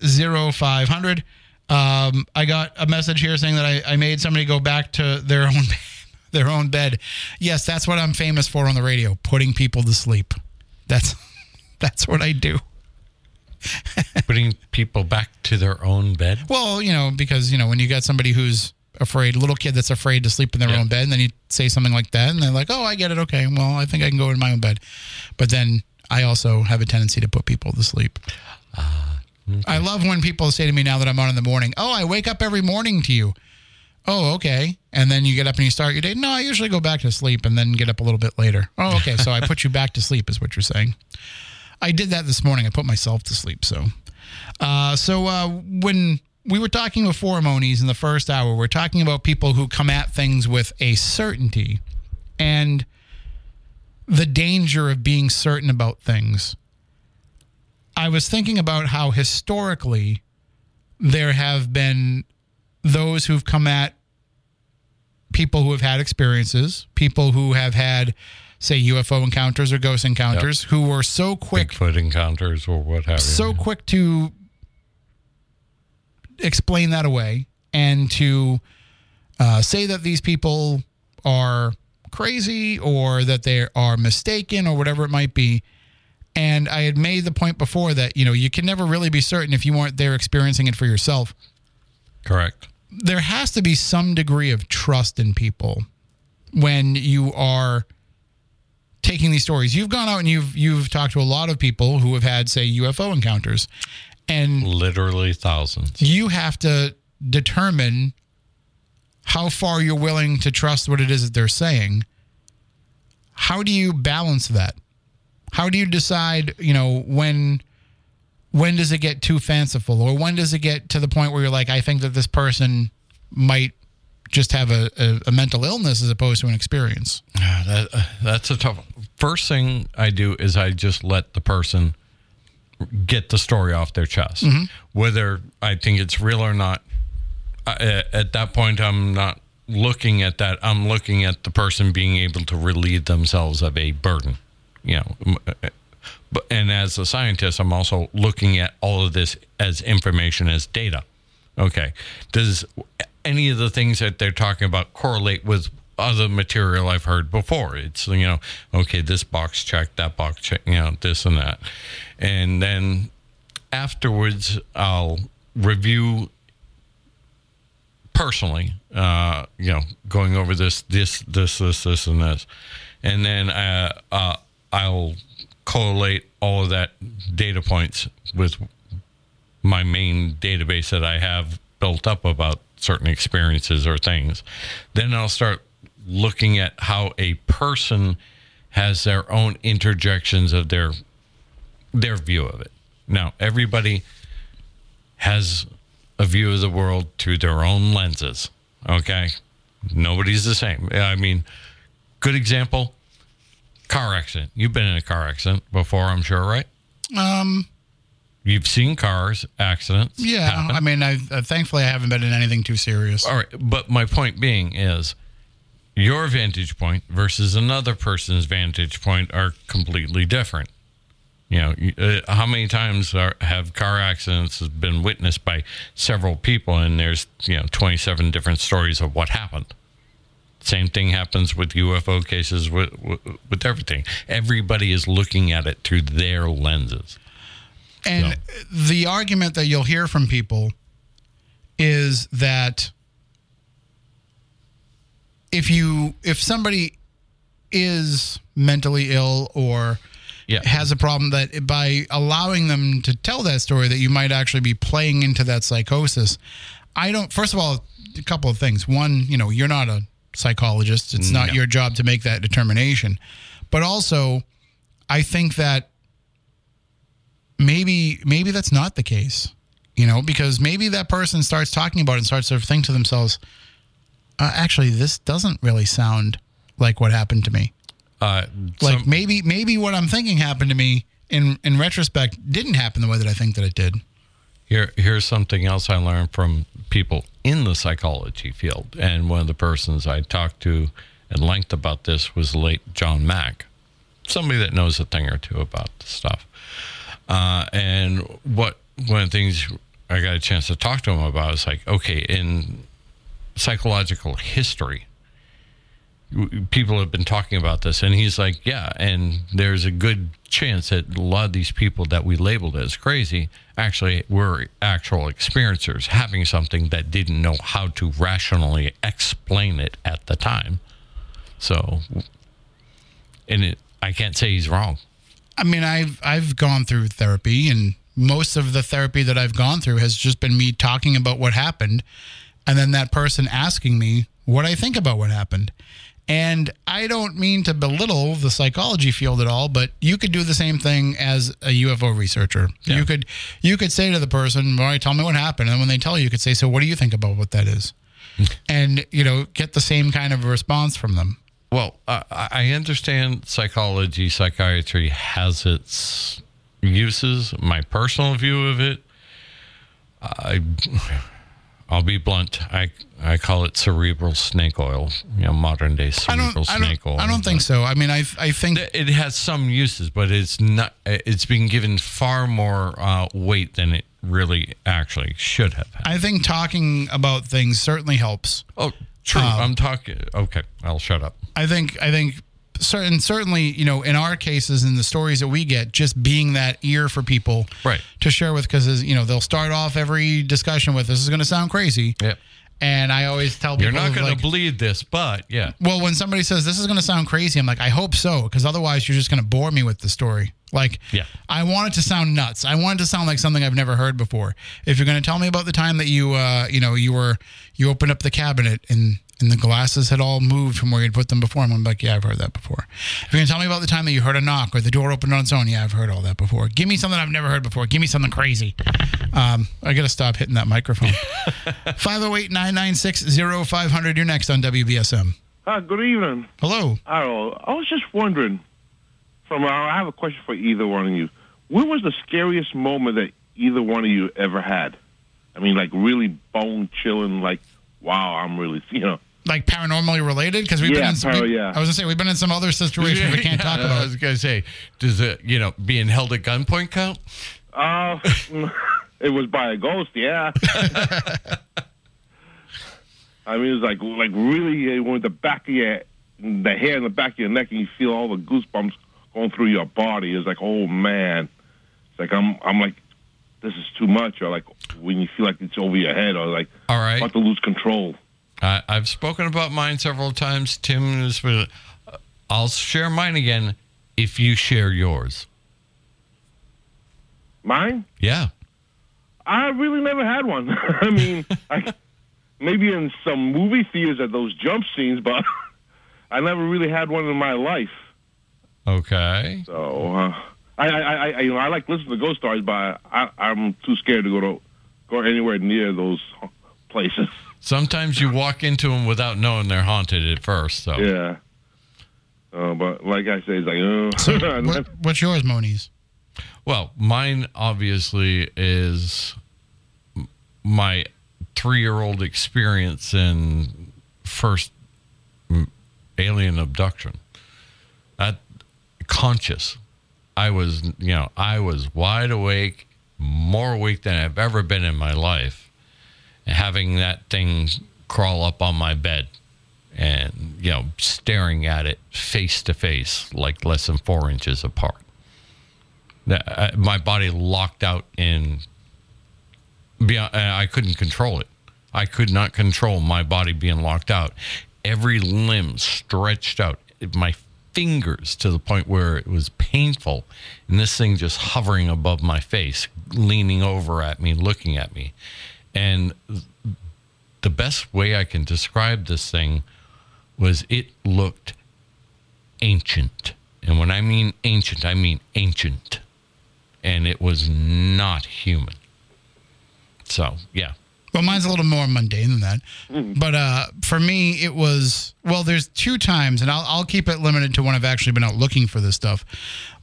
0500. Um, I got a message here saying that I, I made somebody go back to their own their own bed. Yes, that's what I'm famous for on the radio, putting people to sleep. That's that's what I do. Putting people back to their own bed. Well, you know, because you know, when you got somebody who's afraid, little kid that's afraid to sleep in their Yeah. own bed, and then you say something like that, and they're like, "Oh, I get it. Okay, well, I think I can go in my own bed." But then I also have a tendency to put people to sleep. I love when people say to me now that I'm on in the morning, "Oh, I wake up every morning to you." Oh, okay. And then you get up and you start your day. No, I usually go back to sleep and then get up a little bit later. Oh, okay. So I put you back to sleep, is what you're saying. I did that this morning. I put myself to sleep. So, uh, so uh, when we were talking before Moniz in the first hour, we're talking about people who come at things with a certainty and the danger of being certain about things. I was thinking about how historically there have been those who've come at people who have had experiences, people who have had, say, UFO encounters or ghost encounters, who were so quick Bigfoot encounters or what have you. so quick to explain that away and to uh, say that these people are crazy or that they are mistaken or whatever it might be. And I had made the point before that, you know, you can never really be certain if you weren't there experiencing it for yourself. Correct. There has to be some degree of trust in people when you are taking these stories. You've gone out and you've you've talked to a lot of people who have had, say, UFO encounters. And Literally thousands. you have to determine how far you're willing to trust what it is that they're saying. How do you balance that? How do you decide, you know, when when does it get too fanciful or when does it get to the point where you're like, I think that this person might just have a, a, a mental illness as opposed to an experience? Ah, That, uh, that's a tough. First thing I do is I just let the person get the story off their chest, whether I think it's real or not. I, at that point, I'm not looking at that. I'm looking at the person being able to relieve themselves of a burden. You know, uh, but and as a scientist, I'm also looking at all of this as information as data. Okay, does any of the things that they're talking about correlate with other material I've heard before? It's you know, okay, this box check, that box check, you know, this and that, and then afterwards, I'll review personally, uh, you know, going over this, this, this, this, this, and this, and then uh, uh, I'll collate all of that data points with my main database that I have built up about certain experiences or things. Then I'll start looking at how a person has their own interjections of their their view of it. Now, everybody has a view of the world through their own lenses. Okay? Nobody's the same. I mean, good example car accident. You've been in a car accident before, I'm sure, right? Um, You've seen cars accidents. yeah. happen. I mean, I uh, thankfully I haven't been in anything too serious. All right, but my point being is your vantage point versus another person's vantage point are completely different. You know, uh, how many times are, have car accidents been witnessed by several people, and there's you know 27 different stories of what happened. Same thing happens with UFO cases with, with with everything. Everybody is looking at it through their lenses. And the argument that you'll hear from people is that if you if somebody is mentally ill or Yeah. has a problem that by allowing them to tell that story that you might actually be playing into that psychosis. I don't first of all a couple of things. One, you know, you're not a psychologist. It's not your job to make that determination. But also I think that maybe maybe that's not the case. You know, because maybe that person starts talking about it and starts to think to themselves, uh, actually this doesn't really sound like what happened to me Uh, like some- maybe maybe what I'm thinking happened to me in in retrospect didn't happen the way that I think that it did. Here, here's something else I learned from people in the psychology field. And one of the persons I talked to at length about this was the late John Mack, somebody that knows a thing or two about the stuff. Uh, and what one of the things I got a chance to talk to him about is like, okay, in psychological history, people have been talking about this and he's like yeah and there's a good chance that a lot of these people that we labeled as crazy actually were actual experiencers having something that didn't know how to rationally explain it at the time. So and it, i can't say he's wrong. I mean, I've I've gone through therapy, and most of the therapy that I've gone through has just been me talking about what happened, and then that person asking me what I think about what happened. And I don't mean to belittle the psychology field at all, but you could do the same thing as a UFO researcher. You could you could say to the person, "All right, tell me what happened," and when they tell you, you could say, "So, what do you think about what that is?" and you know, get the same kind of response from them. Well, I I understand psychology, psychiatry has its uses. My personal view of it, I, I'll be blunt. I I call it cerebral snake oil. You know, modern day cerebral snake oil. I don't think so. I mean, I I think It has some uses, but it's not. It's being given far more uh, weight than it really actually should have. Had. I think talking about things certainly helps. Oh, true. Um, I'm talking. Okay, I'll shut up. I think I think certain certainly you know in our cases in the stories that we get just being that ear for people Right. to share with because you know they'll start off every discussion with this is going to sound crazy Yeah. and I always tell people You're not going like, to believe this, but yeah. well when somebody says this is going to sound crazy I'm like I hope so because otherwise you're just going to bore me with the story like Yeah. I want it to sound nuts I want it to sound like something I've never heard before if you're going to tell me about the time that you uh you know you were you opened up the cabinet and and the glasses had all moved from where you'd put them before. I'm gonna be like, yeah, I've heard that before. If you're gonna tell me about the time that you heard a knock or the door opened on its own, yeah, I've heard all that before. Give me something I've never heard before. Give me something crazy. Um, I gotta stop hitting that microphone. 508 996 0500. You're next on WBSM. Hi, good evening. Hello. Harold. I was just wondering, from I have a question for either one of you. What was the scariest moment that either one of you ever had? I mean, like really bone chilling, like, wow, I'm really, you know. Like paranormally related? Because we've been in some, para- we- yeah. I was gonna say we've been in some other situations we can't Yeah, talk about. I was going to say, does it, you know, being held at gunpoint count? Uh, it was by a ghost, yeah. I mean, it was like, like really, uh, when the back of your, the hair in the back of your neck, and you feel all the goosebumps going through your body. It's like, oh man, it's like I'm, I'm like, this is too much, or like when you feel like it's over your head, or like All right. about to lose control. I, I've spoken about mine several times. Tim is. uh, I'll share mine again if you share yours. Mine? Yeah. I really never had one. I mean, I, maybe in some movie theaters at those jump scenes, but I never really had one in my life. Okay. So uh, I, I, I, I, you know, I like listening to ghost stories, but I, I'm too scared to go to go anywhere near those places. Sometimes you walk into them without knowing they're haunted at first. So Yeah. Uh, but like I say, it's like, uh, So, what, what's yours, Moniz? Well, mine obviously is my three-year-old experience in first alien abduction. That conscious, I was, you know, I was wide awake, more awake than I've ever been in my life, and having that thing crawl up on my bed. And you know, staring at it face to face, like less than four inches apart That, uh, my body locked out in. Beyond, uh, I couldn't control it. I could not control my body being locked out. Every limb stretched out. My fingers to the point where it was painful, and this thing just hovering above my face, leaning over at me, looking at me, and the best way I can describe this thing was it looked ancient. And when I mean ancient, I mean ancient. And it was not human. So, yeah. Well, mine's a little more mundane than that. Mm-hmm. But uh, for me, it was well. There's two times, and I'll I'll keep it limited to when I've actually been out looking for this stuff.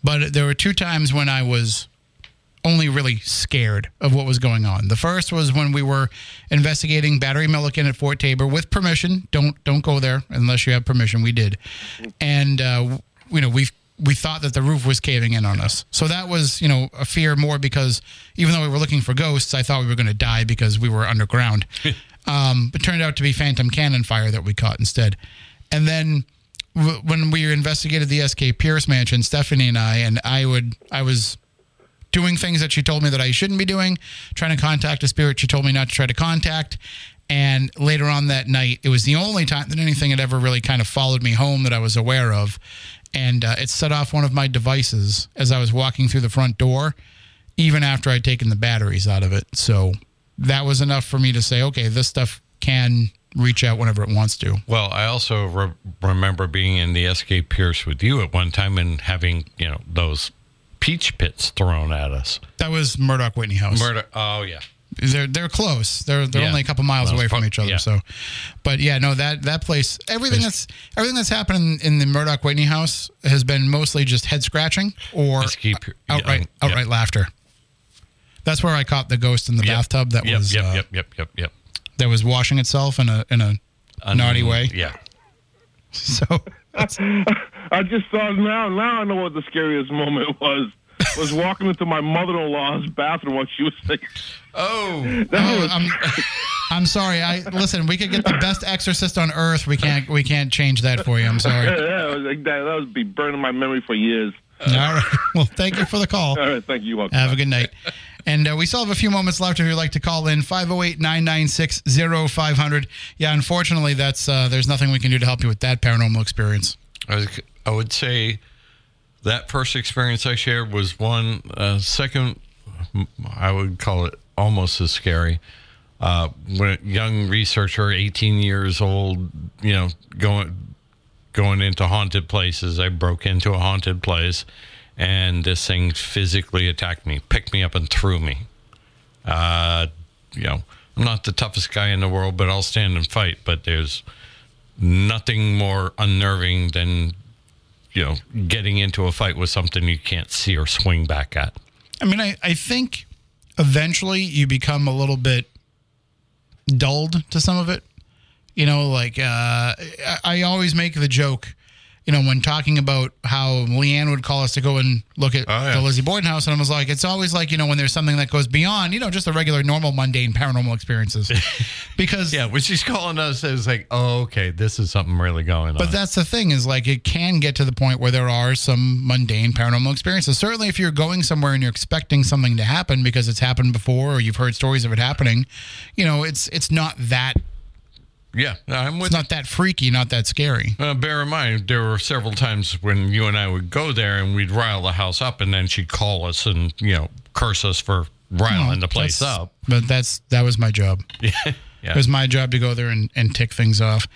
But there were two times when I was only really scared of what was going on. The first was when we were investigating Battery Milliken at Fort Taber with permission. Don't don't go there unless you have permission. We did, and uh, you know we we thought that the roof was caving in on us. So that was you know a fear more because even though we were looking for ghosts, I thought we were going to die because we were underground. um, it turned out to be phantom cannon fire that we caught instead, and then. w- When we investigated the SK Pierce mansion, Stephanie and I, and I would, I was doing things that she told me that I shouldn't be doing, trying to contact a spirit she told me not to try to contact. And later on that night, it was the only time that anything had ever really kind of followed me home that I was aware of. And uh, it set off one of my devices as I was walking through the front door, even after I'd taken the batteries out of it. So that was enough for me to say, okay, this stuff can reach out whenever it wants to. Well, I also re- remember being in the SK Pierce with you at one time and having, you know, those peach pits thrown at us. That was Murdock Whitney House. Murder. Oh, yeah. they're they're close. They're they're Yeah. only a couple miles away from fuck, each other. yeah. So, but yeah, no that that place, everything that's everything that's happened in the Murdock Whitney house has been mostly just head scratching or keep outright yeah, outright laughter. That's where I caught the ghost in the Yep. bathtub that Yep, was yep, uh, yep, yep, yep, yep. that was washing itself in a in a naughty Um, way. Yeah. So I just thought now, now I know what the scariest moment was. Was walking into my mother-in-law's bathroom while she was sick. Oh. oh, I'm I'm sorry. I listen. We could get the best exorcist on earth. We can't we can't change that for you. I'm sorry. Yeah, was like that. That would be burning my memory for years. All right. Well, thank you for the call. All right, thank you. Welcome. Have a good night. And uh, we still have a few moments left if you'd like to call in 508 996 0500. Yeah, unfortunately, that's uh, there's nothing we can do to help you with that paranormal experience. I, was, I would say that first experience I shared was one. Uh, second, I would call it almost as scary. Uh, when young researcher, 18 years old, you know, going going into haunted places. I broke into a haunted place, and this thing physically attacked me, picked me up, and threw me. Uh, you know, I'm not the toughest guy in the world, but I'll stand and fight. But there's nothing more unnerving than you know getting into a fight with something you can't see or swing back at. I mean, I, I think eventually you become a little bit dulled to some of it. You know, like uh, I, I always make the joke, you know, when talking about how Leanne would call us to go and look at Oh, yeah. the Lizzie Borden house, and I was like, it's always like, you know, when there's something that goes beyond, you know, just the regular, normal, mundane paranormal experiences, because Yeah, when she's calling us, it was like, oh, okay, this is something really going on. But that's the thing is like it can get to the point where there are some mundane paranormal experiences. Certainly, if you're going somewhere and you're expecting something to happen because it's happened before or you've heard stories of it happening, you know, it's it's not that yeah, I'm with it's not that freaky, not that scary. Uh, bear in mind, there were several times when you and I would go there and we'd rile the house up, and then she'd call us and you know curse us for riling the place up. But that's that was my job. Yeah, It was my job to go there and, and tick things off.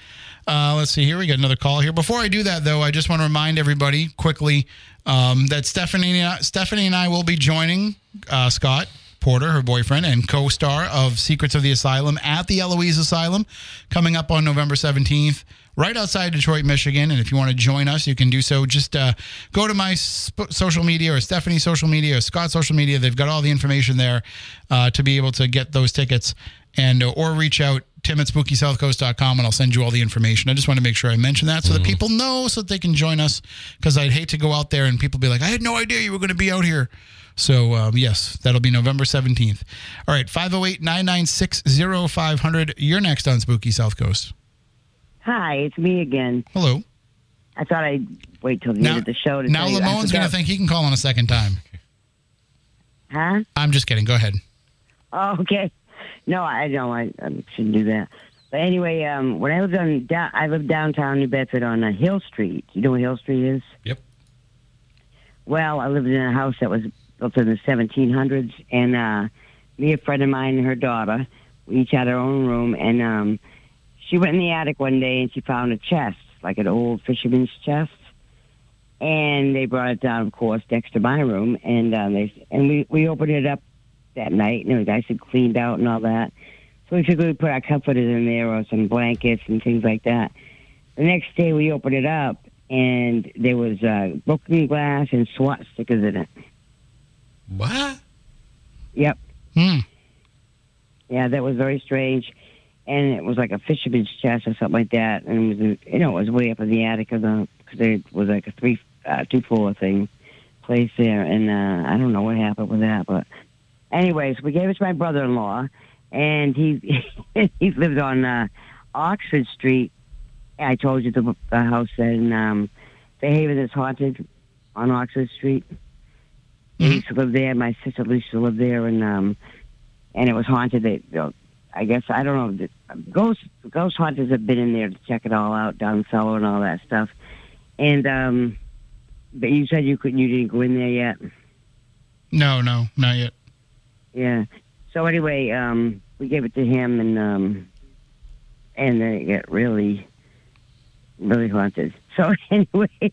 Uh, let's see here. We got another call here. Before I do that, though, I just want to remind everybody quickly um, that Stephanie Stephanie and I will be joining uh, Scott Porter, her boyfriend and co-star of Secrets of the Asylum at the Eloise Asylum, coming up on November seventeenth. Right outside Detroit, Michigan. And if you want to join us, you can do so. Just uh, go to my sp- social media or Stephanie's social media or Scott's social media. They've got all the information there uh, to be able to get those tickets and uh, or reach out tim at spookysouthcoast.com and i'll send you all the information i just want to make sure i mention that so that people know so that they can join us because i'd hate to go out there and people be like i had no idea you were going to be out here so um, yes that'll be november 17th all right 508-996-0500 you're next on spooky south coast Hi, it's me again. hello I thought I'd wait till the now, end of the show to now lamone's going to think he can call on a second time Huh? I'm just kidding. Go ahead. Oh, okay. No, I know. I, I shouldn't do that. But anyway, um, when I lived on, down, I lived downtown New Bedford on uh, Hill Street. You know what Hill Street is? Yep. Well, I lived in a house that was built in the 1700s, and uh, me, a friend of mine, and her daughter, we each had our own room, and um, she went in the attic one day and she found a chest, like an old fisherman's chest, and they brought it down, of course, next to my room, and uh, they and we we opened it up that night, and it was nice and cleaned out and all that. So we figured we'd put our comforters in there or some blankets and things like that. The next day we opened it up, and there was uh, broken glass and SWAT stickers in it. What? Yep. Hmm. Yeah, that was very strange. And it was like a fisherman's chest or something like that. And it was, you know, it was way up in the attic of the, because it was like a three, uh, two floor thing place there. And uh, I don't know what happened with that. But, anyways, we gave it to my brother in law. And he, he lived on uh, Oxford Street. I told you the, the house in um, Fairhaven is haunted on Oxford Street. Mhm. used to live there. My sister used to live there, and um, and it was haunted. They, you know, I guess I don't know. Ghost ghost hunters have been in there to check it all out, down cellar and all that stuff. And um, but you said you couldn't. You didn't go in there yet. No, no, not yet. Yeah. So anyway, um, we gave it to him, and um, and then it got really, really haunted. So anyway,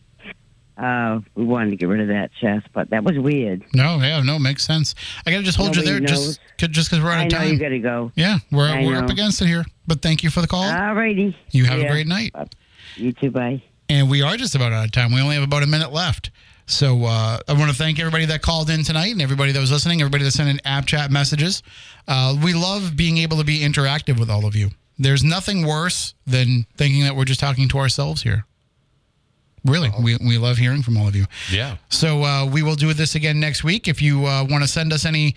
uh, we wanted to get rid of that chest, but that was weird. No, yeah, no, makes sense. I gotta just hold you there, just knows. just because we're out I of know you got to go. Yeah, we're I we're up against it here. But thank you for the call. All righty. you have a great night. You too. Bye. And we are just about out of time. We only have about a minute left. So uh, I want to thank everybody that called in tonight and everybody that was listening, everybody that sent in app chat messages. Uh, we love being able to be interactive with all of you. There's nothing worse than thinking that we're just talking to ourselves here. Really, we, we love hearing from all of you. Yeah. So uh, we will do this again next week. If you uh, want to send us any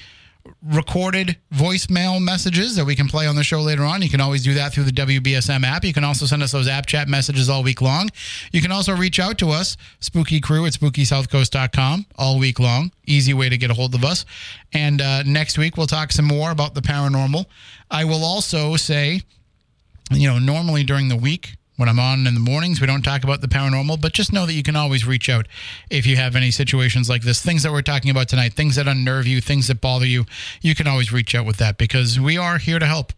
recorded voicemail messages that we can play on the show later on, you can always do that through the WBSM app. You can also send us those app chat messages all week long. You can also reach out to us, spooky crew at spookysouthcoast.com all week long. Easy way to get a hold of us. And uh, next week, we'll talk some more about the paranormal. I will also say, you know, normally during the week when I'm on in the mornings, we don't talk about the paranormal, but just know that you can always reach out if you have any situations like this, things that we're talking about tonight, things that unnerve you, things that bother you. You can always reach out with that because we are here to help.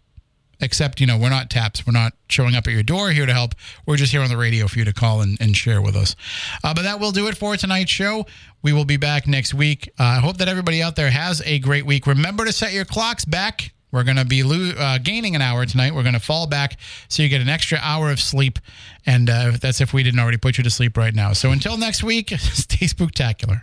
Except, you know, we're not TAPS. We're not showing up at your door here to help. We're just here on the radio for you to call and, and share with us. Uh, but that will do it for tonight's show. We will be back next week. Uh, I hope that everybody out there has a great week. Remember to set your clocks back we're going to be lo- uh, gaining an hour tonight. We're going to fall back so you get an extra hour of sleep. And uh, that's if we didn't already put you to sleep right now. So until next week, stay spooktacular.